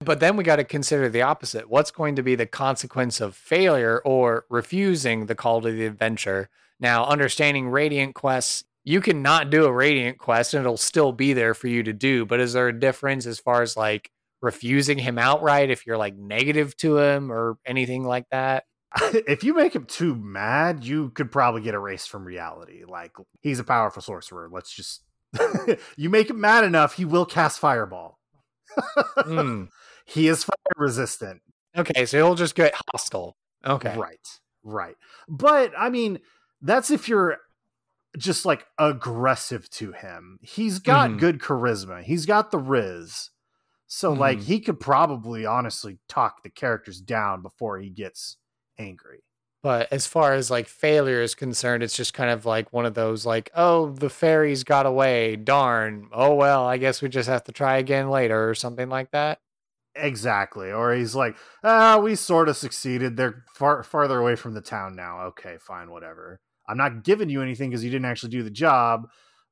But then we got to consider the opposite. What's going to be the consequence of failure or refusing the call to the adventure? Now, understanding radiant quests, you can not do a radiant quest and it'll still be there for you to do. But is there a difference as far as like refusing him outright if you're like negative to him or anything like that? if you make him too mad, you could probably get erased from reality. Like he's a powerful sorcerer. Let's just you make him mad enough, he will cast fireball. Hmm. He is fire resistant. Okay, so he'll just get hostile. Okay. Right. Right. But I mean, that's if you're just like aggressive to him. He's got Mhm. good charisma. He's got the riz. So like Mhm. he could probably honestly talk the characters down before he gets angry. But as far as like failure is concerned, it's just kind of like one of those like, oh, the fairies got away. Darn. Oh well, I guess we just have to try again later or something like that. Exactly. Or he's like, ah, we sort of succeeded. They're far farther away from the town now. Okay, fine, whatever. I'm not giving you anything because you didn't actually do the job,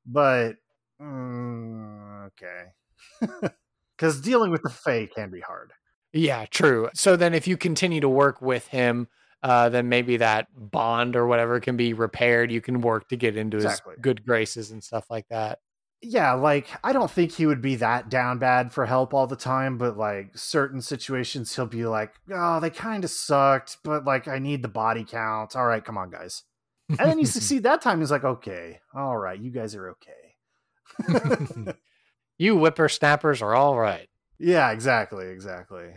but mm, okay. Because dealing with the Fae can be hard. Yeah, true. So then if you continue to work with him, uh, then maybe that bond or whatever can be repaired. You can work to get into Exactly. his good graces and stuff like that. Yeah, like I don't think he would be that down bad for help all the time, but like certain situations he'll be like, "Oh, they kind of sucked, but like I need the body count. All right, come on, guys." And then you succeed that time. He's like, "Okay, all right, you guys are okay." you whippersnappers are all right. Yeah, exactly, exactly.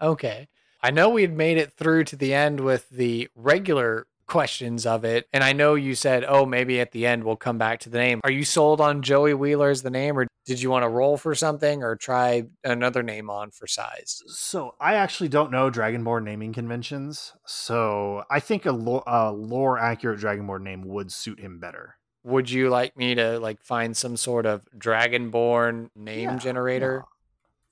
Okay. I know we had made it through to the end with the regular questions of it. And I know you said, oh, maybe at the end we'll come back to the name. Are you sold on Joey Wheeler as the name, or did you want to roll for something or try another name on for size? So I actually don't know Dragonborn naming conventions. So I think a, lo- a lore accurate Dragonborn name would suit him better. Would you like me to like find some sort of Dragonborn name Yeah, generator? yeah,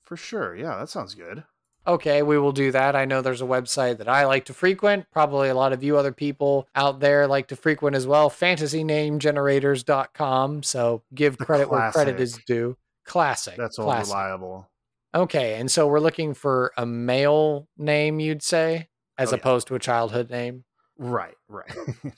for sure. Yeah, that sounds good. Okay, we will do that. I know there's a website that I like to frequent. Probably a lot of you other people out there like to frequent as well. FantasyNameGenerators.com. So give The credit where credit is due. Classic. That's all classic. reliable. Okay, and so we're looking for a male name, you'd say, as Oh, yeah. opposed to a childhood name. Right, right.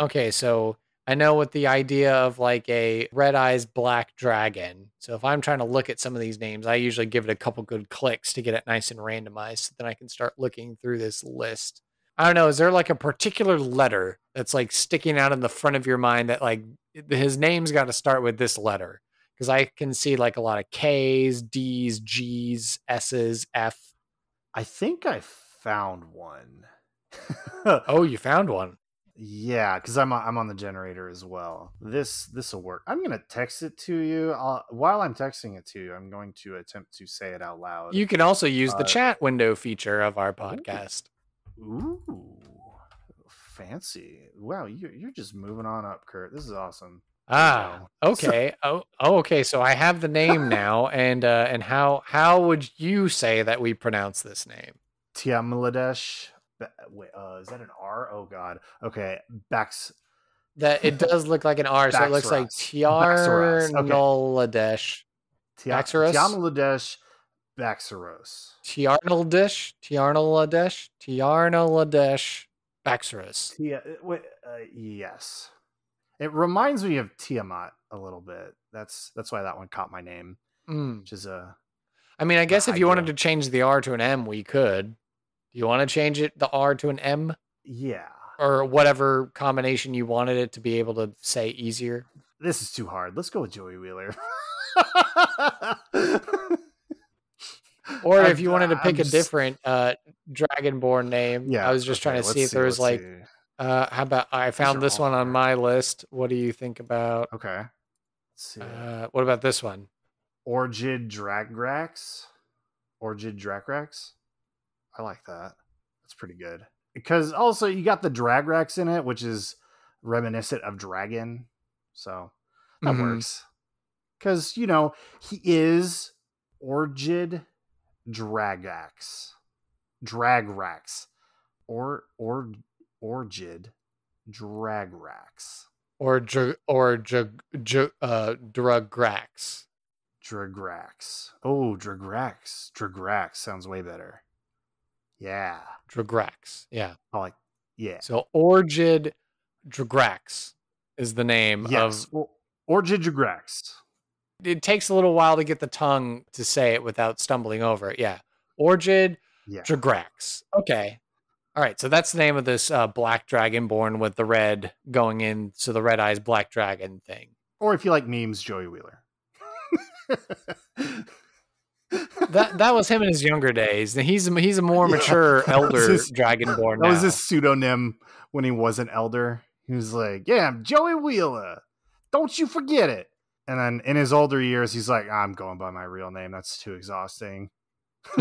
Okay, so I know with the idea of like a red eyes black dragon. So if I'm trying to look at some of these names, I usually give it a couple good clicks to get it nice and randomized. So then I can start looking through this list. I don't know. Is there like a particular letter that's like sticking out in the front of your mind that like his name's got to start with this letter? Because I can see like a lot of K's, D's, G's, S's, F. I think I found one. Oh, you found one. Yeah, because I'm on- I'm on the generator as well. This this will work. I'm gonna text it to you. I'll, while I'm texting it to you, I'm going to attempt to say it out loud. You can also use the Uh, chat window feature of our podcast. Ooh, fancy! Wow, you're you're just moving on up, Kurt. This is awesome. Ah, Wow. So- okay. oh, oh, okay. So I have the name now, and uh, and how how would you say that we pronounce this name? Tiamladesh. Wait, uh, is that an R? Oh God. Okay, Bax. That it does look like an R, so it looks like. Tiarnoladesh, Tia- Baxaros? Tiamladesh Baxaros. Tiarnaldish, Tiarnaladesh, Tiarnaladesh, Baxaros. Tia, uh, wait, uh, yes. It reminds me of Tiamat a little bit. That's that's why that one caught my name, Mm. which is a I mean, I guess if you wanted to change the R to an M, we could. Do you want to change it the R to an M yeah. or whatever combination you wanted it to be able to say easier? This is too hard. Let's go with Joey Wheeler. Or if you wanted to pick a different uh Dragonborn name, Yeah, I was just trying to see if there was like uh how about I found are this all one on hard. my list. What do you think about Okay. Let's see. uh what about this one? Orjid Dragrax. Orjid Dragrax. I like that. That's pretty good. Because also you got the Dragrax in it, which is reminiscent of dragon. So that Mhm. works. Because, you know, he is Orjid Dragax. Dragrax. Or or Orjid Dragrax. Or Dr- or Dr- Dr- uh Drugrax. Dragrax. Oh, Dragrax. Dragrax sounds way better. Yeah. Drugrax. Yeah. I like yeah. So Orjid Drugrax is the name Yes. of Or, Orjid Dragrax. it takes a little while to get the tongue to say it without stumbling over it. Yeah. Orgid Yeah. Dragrax. Okay. All right. So that's the name of this uh, black dragon born with the red going in. So the red eyes black dragon thing. Or if you like memes, Joey Wheeler. That that was him in his younger days. He's he's a more mature was elder his- dragonborn that now. was his pseudonym when he was an elder. He was like, "Yeah, I'm Joey Wheeler. Don't you forget it." And then in his older years, he's like, "I'm going by my real name. That's too exhausting."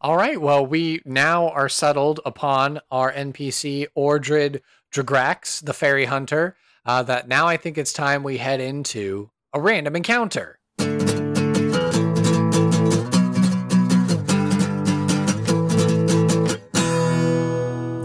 All right. Well, we now are settled upon our NPC Orjid Dragrax, the fairy hunter. Uh, that now I think it's time we head into a random encounter.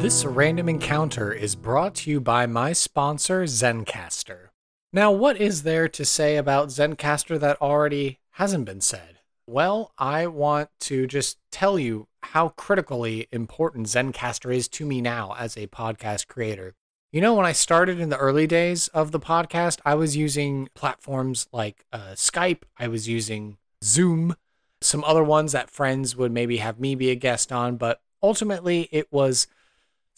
This random encounter is brought to you by my sponsor, Zencastr. Now, what is there to say about Zencastr that already hasn't been said? Well, I want to just tell you how critically important Zencastr is to me now as a podcast creator. You know, when I started in the early days of the podcast, I was using platforms like uh, Skype, I was using Zoom, some other ones that friends would maybe have me be a guest on, but ultimately it was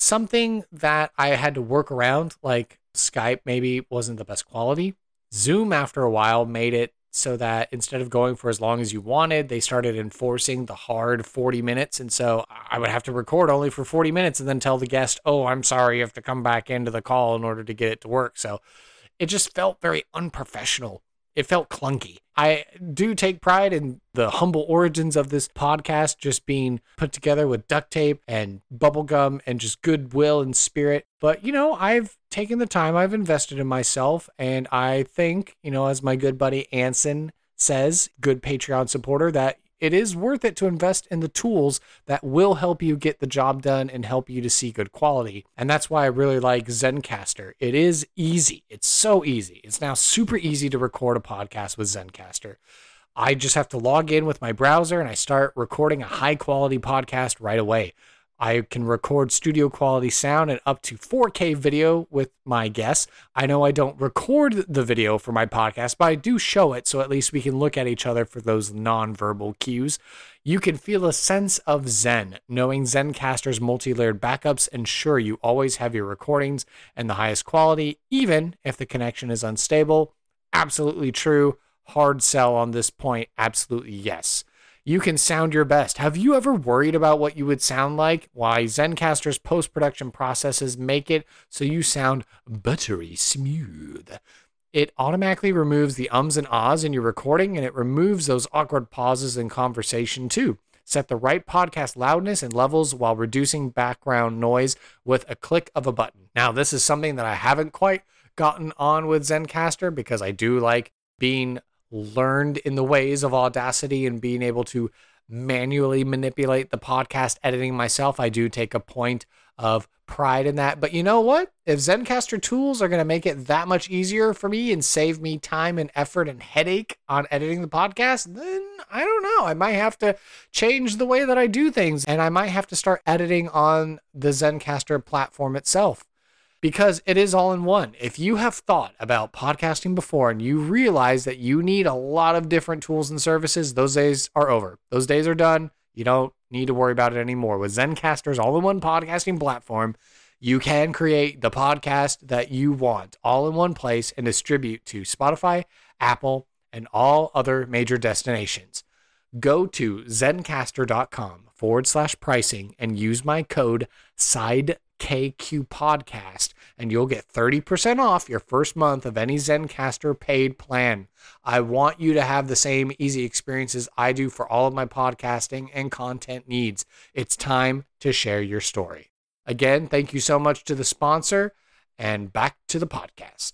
something that I had to work around. Like Skype maybe wasn't the best quality. Zoom, after a while, made it so that instead of going for as long as you wanted, they started enforcing the hard 40 minutes. And so I would have to record only for 40 minutes and then tell the guest, oh, I'm sorry, you have to come back into the call in order to get it to work. So it just felt very unprofessional it felt clunky. I do take pride in the humble origins of this podcast just being put together with duct tape and bubblegum and just goodwill and spirit. But, you know, I've taken the time, I've invested in myself. And I think, you know, as my good buddy Anson says, good Patreon supporter, that it is worth it to invest in the tools that will help you get the job done and help you to see good quality. And that's why I really like Zencastr. It is easy. It's so easy. It's now super easy to record a podcast with Zencastr. I just have to log in with my browser and I start recording a high quality podcast right away. I can record studio quality sound and up to 4K video with my guests. I know I don't record the video for my podcast, but I do show it so at least we can look at each other for those nonverbal cues. You can feel a sense of Zen, knowing Zencastr's multi layered backups ensure you always have your recordings and the highest quality, even if the connection is unstable. Absolutely true. Hard sell on this point. Absolutely yes you can sound your best. Have you ever worried about what you would sound like? Why, Zencastr's post production processes make it so you sound buttery smooth. It automatically removes the ums and ahs in your recording and it removes those awkward pauses in conversation too. Set the right podcast loudness and levels while reducing background noise with a click of a button. Now, this is something that I haven't quite gotten on with Zencastr because I do like being learned in the ways of Audacity and being able to manually manipulate the podcast editing myself. I do take a point of pride in that. But you know what? If Zencastr tools are going to make it that much easier for me and save me time and effort and headache on editing the podcast, then I don't know. I might have to change the way that I do things and I might have to start editing on the Zencastr platform itself because it is all in one. If you have thought about podcasting before and you realize that you need a lot of different tools and services, those days are over. Those days are done. You don't need to worry about it anymore. With Zencastr's all in one podcasting platform, you can create the podcast that you want all in one place and distribute to Spotify, Apple, and all other major destinations. Go to zencastr.com forward slash pricing and use my code SIDE KQ podcast, and you'll get 30% off your first month of any Zencastr paid plan. I want you to have the same easy experiences I do for all of my podcasting and content needs. It's time to share your story. Again, thank you so much to the sponsor, and back to the podcast.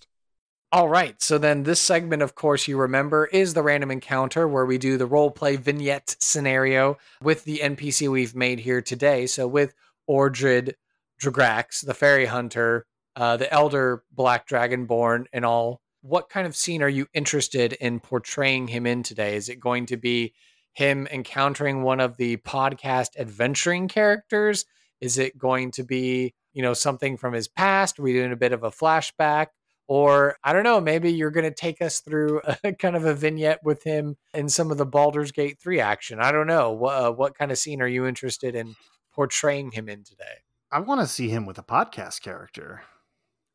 All right, so then this segment, of course, you remember, is the random encounter where we do the role play vignette scenario with the NPC we've made here today. So with Orjid Dragrax, the fairy hunter, uh, the elder black dragonborn, and all. What kind of scene are you interested in portraying him in today? Is it going to be him encountering one of the podcast adventuring characters? Is it going to be, you know, something from his past? Are we doing a bit of a flashback? Or I don't know, maybe you're going to take us through a kind of a vignette with him in some of the Baldur's Gate 3 action. I don't know. Uh, what kind of scene are you interested in portraying him in today? I want to see him with a podcast character.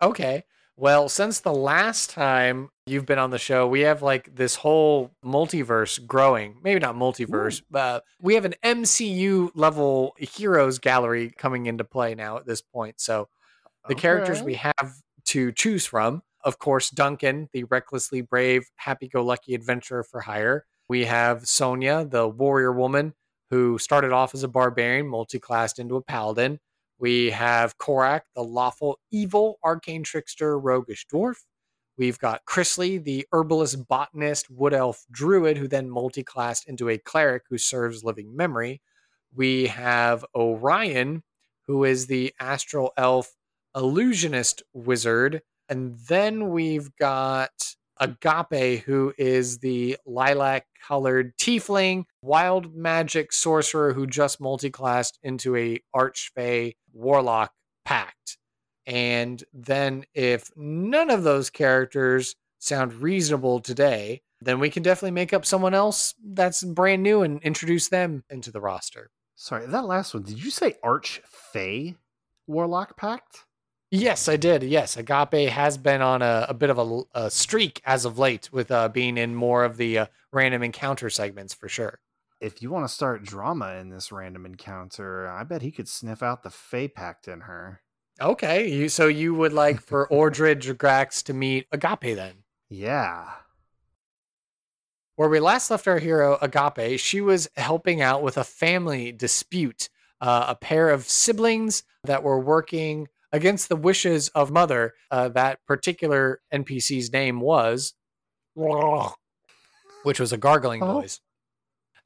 Okay. Well, since the last time you've been on the show, we have like this whole multiverse growing. Maybe not multiverse, Ooh. but we have an MCU level heroes gallery coming into play now at this point. So the okay. characters we have to choose from, of course, Duncan, the recklessly brave, happy go lucky adventurer for hire. We have Sonia, the warrior woman who started off as a barbarian, multi-classed into a paladin. We have Korak, the lawful evil arcane trickster, roguish dwarf. We've got Chrisley, the herbalist botanist, wood elf druid, who then multiclassed into a cleric who serves living memory. We have Orion, who is the astral elf illusionist wizard. And then we've got Agape, who is the lilac colored tiefling, wild magic sorcerer who just multiclassed into a archfey warlock pact. And then if none of those characters sound reasonable today, then we can definitely make up someone else that's brand new and introduce them into the roster. Sorry, that last one, did you say Archfey Warlock Pact? Yes, I did. Yes, Agape has been on a, a bit of a, a, streak as of late with uh, being in more of the uh, random encounter segments for sure. If you want to start drama in this random encounter, I bet he could sniff out the Fey Pact in her. Okay, you so you would like for Orjid Dragrax to meet Agape then? Yeah. Where we last left our hero Agape, she was helping out with a family dispute. Uh, a pair of siblings that were working against the wishes of mother. Uh, that particular NPC's name was, which was a gargling oh. noise.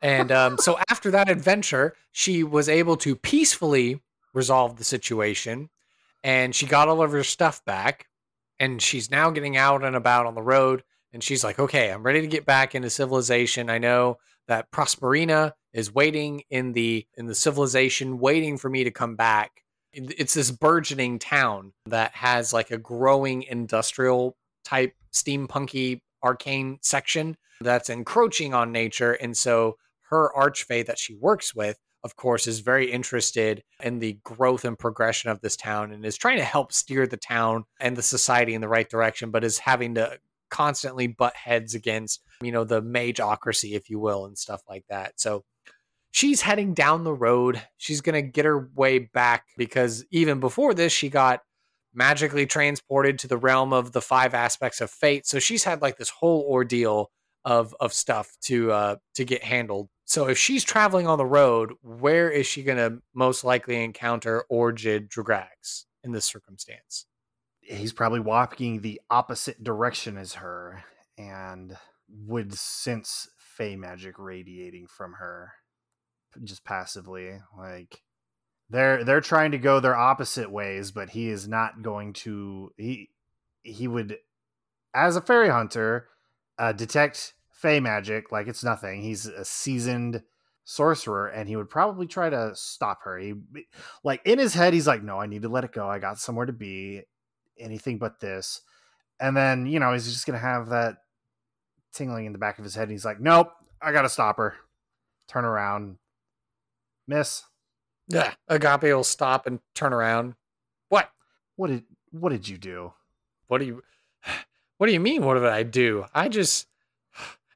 And um, so after that adventure, she was able to peacefully resolve the situation and she got all of her stuff back. And she's now getting out and about on the road. And she's like, okay, I'm ready to get back into civilization. I know that Prosperina is waiting in the in the civilization, waiting for me to come back it's this burgeoning town that has like a growing industrial type steampunky arcane section that's encroaching on nature and so her archfey that she works with of course is very interested in the growth and progression of this town and is trying to help steer the town and the society in the right direction but is having to constantly butt heads against you know the mageocracy if you will and stuff like that so she's heading down the road. She's going to get her way back because even before this, she got magically transported to the realm of the five aspects of fate. So she's had like this whole ordeal of of stuff to uh to get handled. So if she's traveling on the road, where is she going to most likely encounter Orjid Dragrax in this circumstance? He's probably walking the opposite direction as her and would sense fey magic radiating from her just passively like they're they're trying to go their opposite ways but he is not going to he he would as a fairy hunter uh, detect fey magic like it's nothing he's a seasoned sorcerer and he would probably try to stop her he like in his head he's like no i need to let it go i got somewhere to be anything but this and then you know he's just gonna have that tingling in the back of his head and he's like nope i gotta stop her turn around Miss. Yeah, Agape will stop and turn around. What? What did what did you do? What do you What do you mean what did I do? I just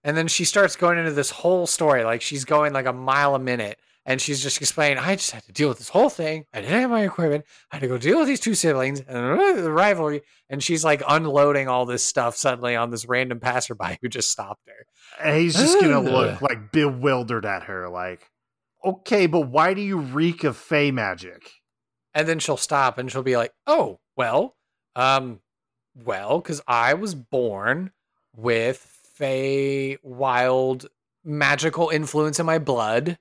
and then she starts going into this whole story like she's going like a mile a minute and she's just explaining I just had to deal with this whole thing. I didn't have my equipment. I had to go deal with these two siblings and the rivalry and she's like unloading all this stuff suddenly on this random passerby who just stopped her. And he's just going to look like bewildered at her like okay, but why do you reek of fey magic? And then she'll stop and she'll be like, "Oh, well, um, well, because I was born with fey wild magical influence in my blood,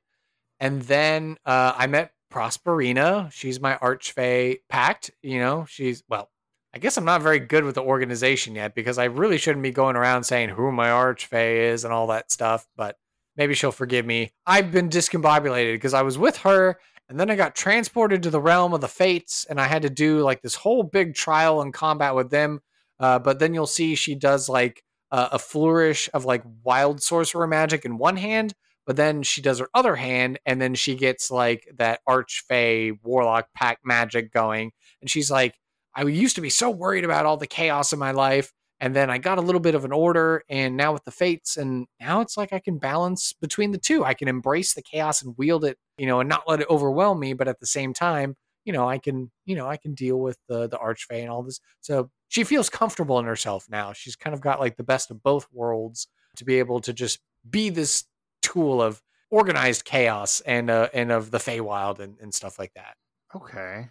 and then uh, I met Prosperina. She's my archfey pact. You know, she's well." I guess I'm not very good with the organization yet because I really shouldn't be going around saying who my archfey is and all that stuff. But Maybe she'll forgive me. I've been discombobulated because I was with her and then I got transported to the realm of the fates and I had to do like this whole big trial and combat with them. Uh, but then you'll see she does like uh, a flourish of like wild sorcerer magic in one hand, but then she does her other hand and then she gets like that archfey warlock pack magic going. And she's like, I used to be so worried about all the chaos in my life and then I got a little bit of an order, and now with the fates, and now it's like I can balance between the two. I can embrace the chaos and wield it, you know, and not let it overwhelm me, but at the same time, you know, I can, you know, I can deal with the the archfey and all this. So she feels comfortable in herself now. She's kind of got like the best of both worlds to be able to just be this tool of organized chaos and uh and of the Feywild and, and stuff like that. Okay.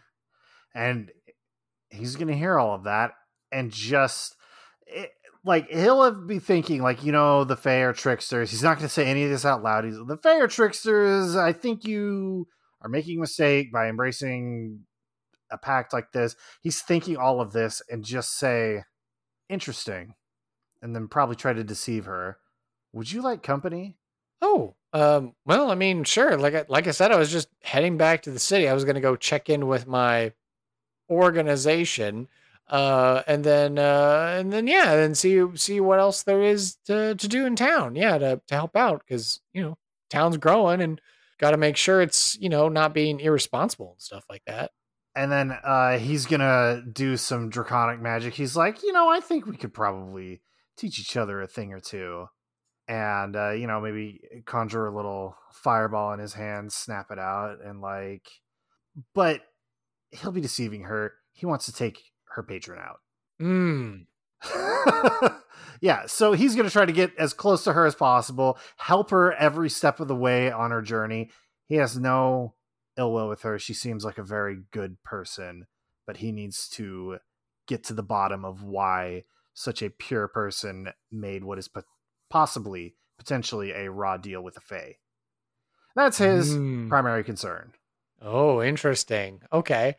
And he's gonna hear all of that and just it, like he'll be thinking like you know the fair tricksters he's not to say any of this out loud he's the fair tricksters i think you are making a mistake by embracing a pact like this he's thinking all of this and just say interesting and then probably try to deceive her would you like company oh um well i mean sure like I, like i said i was just heading back to the city i was going to go check in with my organization uh, and then uh, and then yeah, then see see what else there is to to do in town. Yeah, to to help out because you know town's growing and got to make sure it's you know not being irresponsible and stuff like that. And then uh, he's gonna do some draconic magic. He's like, you know, I think we could probably teach each other a thing or two, and uh, you know, maybe conjure a little fireball in his hand, snap it out, and like, but he'll be deceiving her. He wants to take her patron out. Mm. yeah, so he's going to try to get as close to her as possible, help her every step of the way on her journey. He has no ill will with her. She seems like a very good person, but he needs to get to the bottom of why such a pure person made what is possibly, potentially a raw deal with a Fae. That's his Mm. primary concern. Oh, interesting. Okay.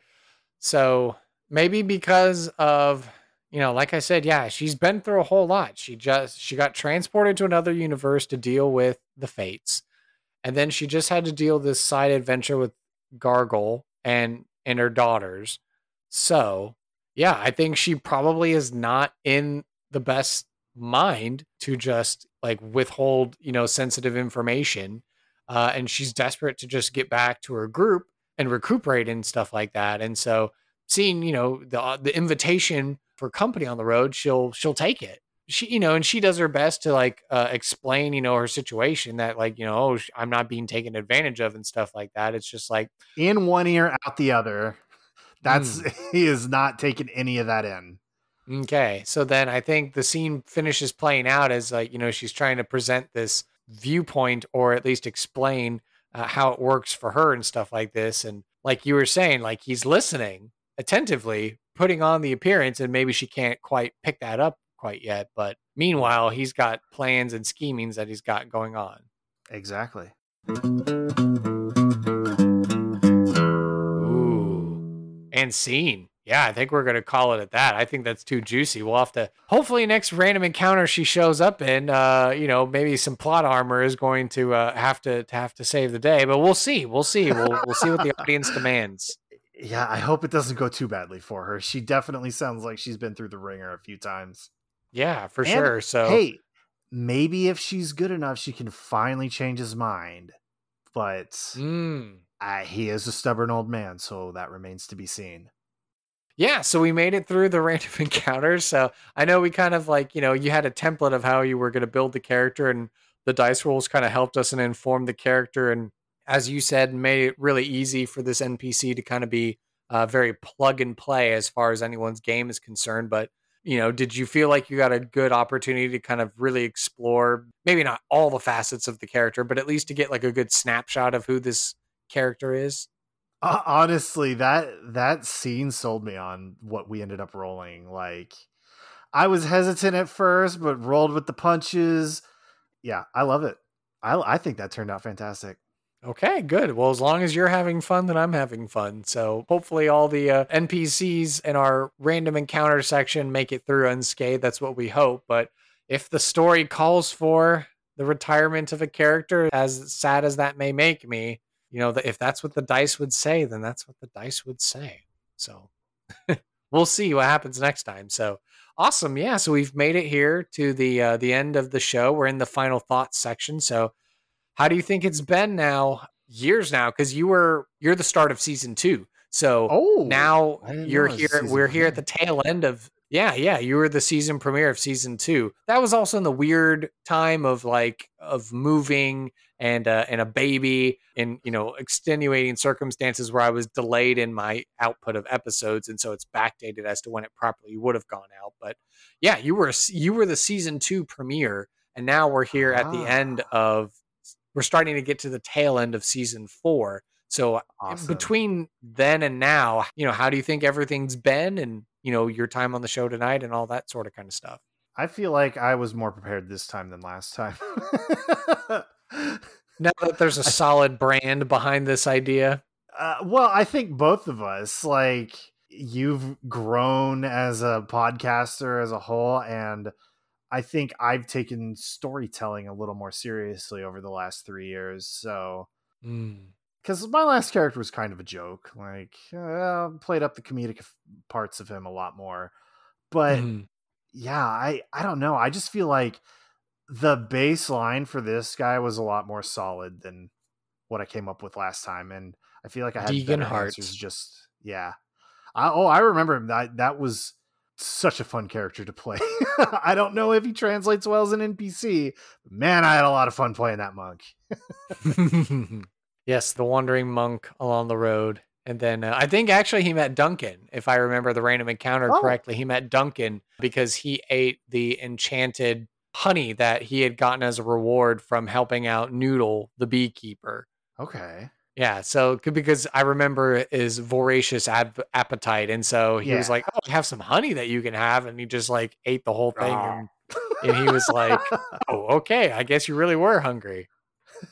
So maybe because of, you know, like I said, yeah, she's been through a whole lot. She just she got transported to another universe to deal with the fates. And then she just had to deal this side adventure with Gargle and and her daughters. So, yeah, I think she probably is not in the best mind to just like withhold, you know, sensitive information. Uh, and she's desperate to just get back to her group and recuperate and stuff like that. And so, seeing you know the uh, the invitation for company on the road, she'll she'll take it. She you know, and she does her best to like uh, explain you know her situation that like you know oh I'm not being taken advantage of and stuff like that. It's just like In one ear, out the other. That's he is not taking any of that in. Okay. So then I think the scene finishes playing out as like, you know, she's trying to present this viewpoint or at least explain uh, how it works for her and stuff like this. And like you were saying, like he's listening attentively, putting on the appearance, and maybe she can't quite pick that up quite yet. But meanwhile, he's got plans and schemings that he's got going on. Exactly. Ooh. And scene. Yeah, I think we're going to call it at that. I think that's too juicy. We'll have to hopefully next random encounter she shows up in, uh, you know, maybe some plot armor is going to uh, have to, to have to save the day, but we'll see. We'll see. We'll we'll see what the audience demands. Yeah, I hope it doesn't go too badly for her. She definitely sounds like she's been through the wringer a few times. Yeah, for And, sure. So Hey, maybe if she's good enough, she can finally change his mind. But mm. uh, he is a stubborn old man, so that remains to be seen. Yeah, so we made it through the random encounters. So I know we kind of like, you know, you had a template of how you were going to build the character, and the dice rolls kind of helped us and informed the character. And as you said, made it really easy for this NPC to kind of be uh, very plug and play as far as anyone's game is concerned. But, you know, did you feel like you got a good opportunity to kind of really explore maybe not all the facets of the character, but at least to get like a good snapshot of who this character is? Uh, honestly, that that scene sold me on what we ended up rolling. Like, I was hesitant at first, but rolled with the punches. Yeah, I love it. I I think that turned out fantastic. Okay, good. Well, as long as you're having fun, then I'm having fun. So hopefully, all the uh, NPCs in our random encounter section make it through unscathed. That's what we hope. But if the story calls for the retirement of a character, as sad as that may make me, you know, if that's what the dice would say, then that's what the dice would say. So we'll see what happens next time. So awesome, yeah. So we've made it here to the uh, the end of the show. We're in the final thoughts section. So how do you think it's been now? Years now, because you were you're the start of season two. So Oh, now you're know it was here. We're here at the tail end of yeah, yeah. You were the season premiere of season two. That was also in the weird time of like of moving and uh, and a baby and you know extenuating circumstances where I was delayed in my output of episodes, and so it's backdated as to when it properly would have gone out. But yeah, you were you were the season two premiere, and now we're here at the Ah. end of. We're starting to get to the tail end of season four. So awesome. between then and now, you know, how do you think everything's been and, you know, your time on the show tonight and all that sort of kind of stuff? I feel like I was more prepared this time than last time. Now that there's a solid brand behind this idea. Uh, well, I think both of us, like, you've grown as a podcaster as a whole, and I think I've taken storytelling a little more seriously over the last three years. So, because my last character was kind of a joke, like, uh, played up the comedic parts of him a lot more. But Mhm. yeah, I I don't know. I just feel like the baseline for this guy was a lot more solid than what I came up with last time, and I feel like I had Deegan better Hearts. answers just Yeah. I, oh, I remember him. That that was such a fun character to play. I don't know if he translates well as an NPC. Man, I had a lot of fun playing that monk. yes, the wandering monk along the road. And then uh, I think actually he met Duncan, if I remember the random encounter Oh. correctly. He met Duncan because he ate the enchanted honey that he had gotten as a reward from helping out Noodle, the beekeeper. Okay. Yeah, so because I remember his voracious ad- appetite, and so he was like, "Oh, I have some honey that you can have," and he just like ate the whole thing, and, and he was like, "Oh, okay, I guess you really were hungry."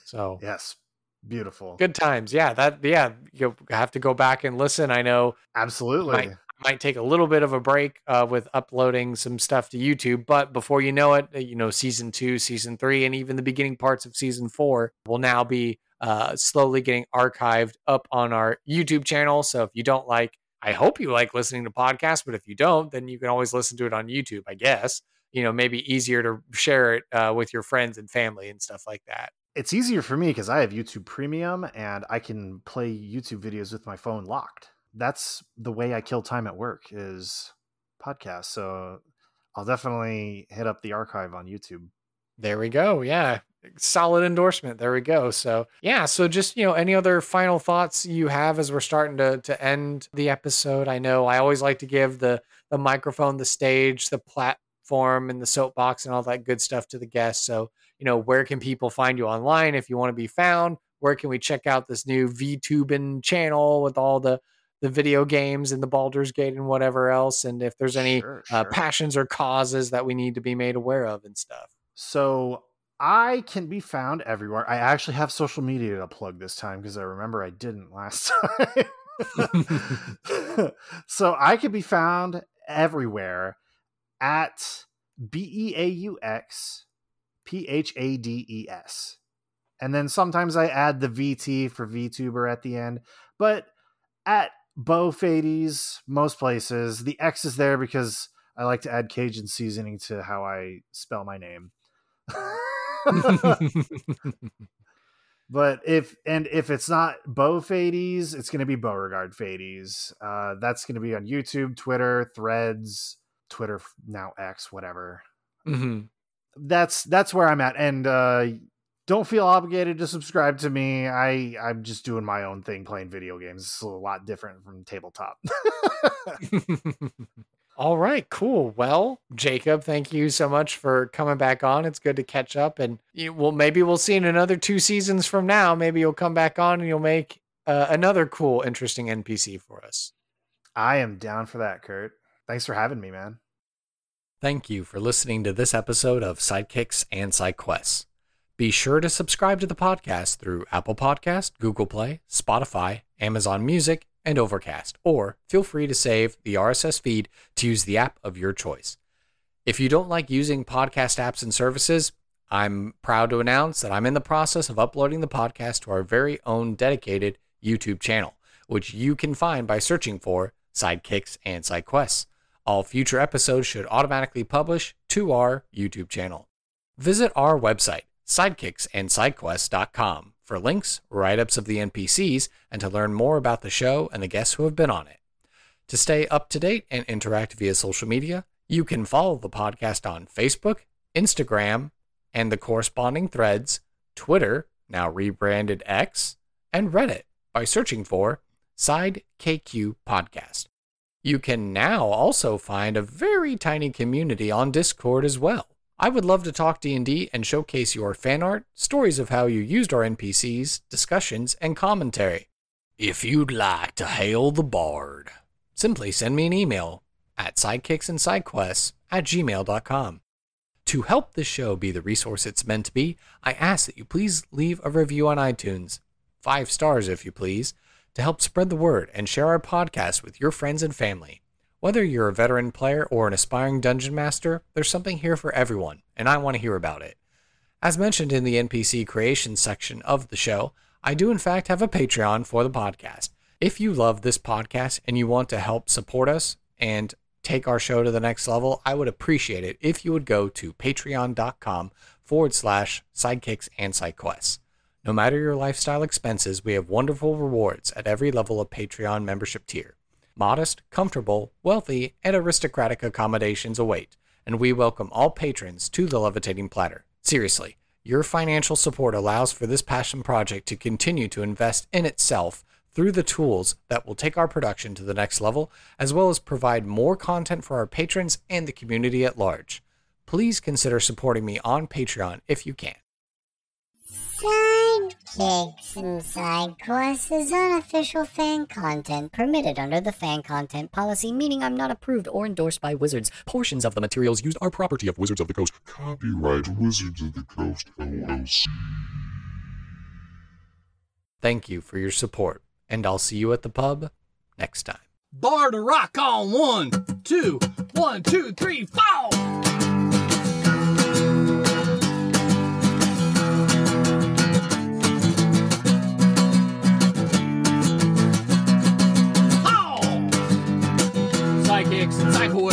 So yes. Beautiful. good times, yeah. That yeah, you have to go back and listen. I know Absolutely. Might- might take a little bit of a break uh, with uploading some stuff to YouTube, but before you know it, uh, you know, season two, season three, and even the beginning parts of season four will now be uh, slowly getting archived up on our YouTube channel. So if you don't like, I hope you like listening to podcasts, but if you don't, then you can always listen to it on YouTube, I guess. You know, maybe easier to share it uh, with your friends and family and stuff like that. it's easier for me because I have YouTube Premium and I can play YouTube videos with my phone locked. That's the way I kill time at work is podcasts. So I'll definitely hit up the archive on YouTube. There we go. Yeah. Solid endorsement. There we go. So, yeah. So, just, you know, any other final thoughts you have as we're starting to, to end the episode? I know I always like to give the, the microphone, the stage, the platform, and the soapbox and all that good stuff to the guests. So, you know, where can people find you online if you want to be found? Where can we check out this new VTubing channel with all the, the video games and the Baldur's Gate and whatever else? And if there's any Sure, uh, passions or causes that we need to be made aware of and stuff. So I can be found everywhere. I actually have social media to plug this time because I remember I didn't last time. so I can be found everywhere at B E A U X P H A D E S. And then sometimes I add the VT for VTuber at the end. But at Beaux Phades, most places, the X is there because I like to add Cajun seasoning to how I spell my name. but if and if it's not Beaux Phades, it's going to be Beauregard Fades. Uh, that's going to be on YouTube, Twitter, Threads, Twitter now X, whatever. hmm That's that's where I'm at, and uh, don't feel obligated to subscribe to me. I I'm just doing my own thing, playing video games. It's a lot different from tabletop. All right, cool. Well, Jacob, thank you so much for coming back on. It's good to catch up, and you, well, maybe we'll see in another two seasons from now. Maybe you'll come back on and you'll make uh, another cool, interesting NPC for us. I am down for that, Kurt. Thanks for having me, man. Thank you for listening to this episode of Sidekicks and SideQuests. Be sure to subscribe to the podcast through Apple Podcast, Google Play, Spotify, Amazon Music, and Overcast, or feel free to save the RSS feed to use the app of your choice. If you don't like using podcast apps and services, I'm proud to announce that I'm in the process of uploading the podcast to our very own dedicated YouTube channel, which you can find by searching for Sidekicks and SideQuests. All future episodes should automatically publish to our YouTube channel. Visit our website, sidekicksandsidequests.com, for links, write ups of the NPCs, and to learn more about the show and the guests who have been on it. To stay up to date and interact via social media, you can follow the podcast on Facebook, Instagram, and the corresponding threads, Twitter, now rebranded X, and Reddit by searching for Side KQ Podcast. You can now also find a very tiny community on Discord as well. I would love to talk D&D and showcase your fan art, stories of how you used our NPCs, discussions, and commentary. If you'd like to hail the bard, simply send me an email at sidekicksandsidequests at gmail.com. To help this show be the resource it's meant to be, I ask that you please leave a review on iTunes. Five stars, if you please, to help spread the word and share our podcast with your friends and family. Whether you're a veteran player or an aspiring dungeon master, there's something here for everyone, and I want to hear about it. As mentioned in the NPC creation section of the show, I do in fact have a Patreon for the podcast. If you love this podcast and you want to help support us and take our show to the next level, I would appreciate it if you would go to patreon.com forward slash sidekicks and sidequests. No matter your lifestyle expenses, we have wonderful rewards at every level of Patreon membership tier. Modest, comfortable, wealthy, and aristocratic accommodations await, and we welcome all patrons to the Levitating Platter. Seriously, your financial support allows for this passion project to continue to invest in itself through the tools that will take our production to the next level, as well as provide more content for our patrons and the community at large. Please consider supporting me on Patreon if you can. Sidekicks and Side Quests is unofficial fan content permitted under the fan content policy, meaning I'm not approved or endorsed by Wizards. Portions of the materials used are property of Wizards of the Coast. Copyright Wizards of the Coast LLC. Thank you for your support, and I'll see you at the pub next time. Bar to rock on one, two, one, two, three, four. 在乎我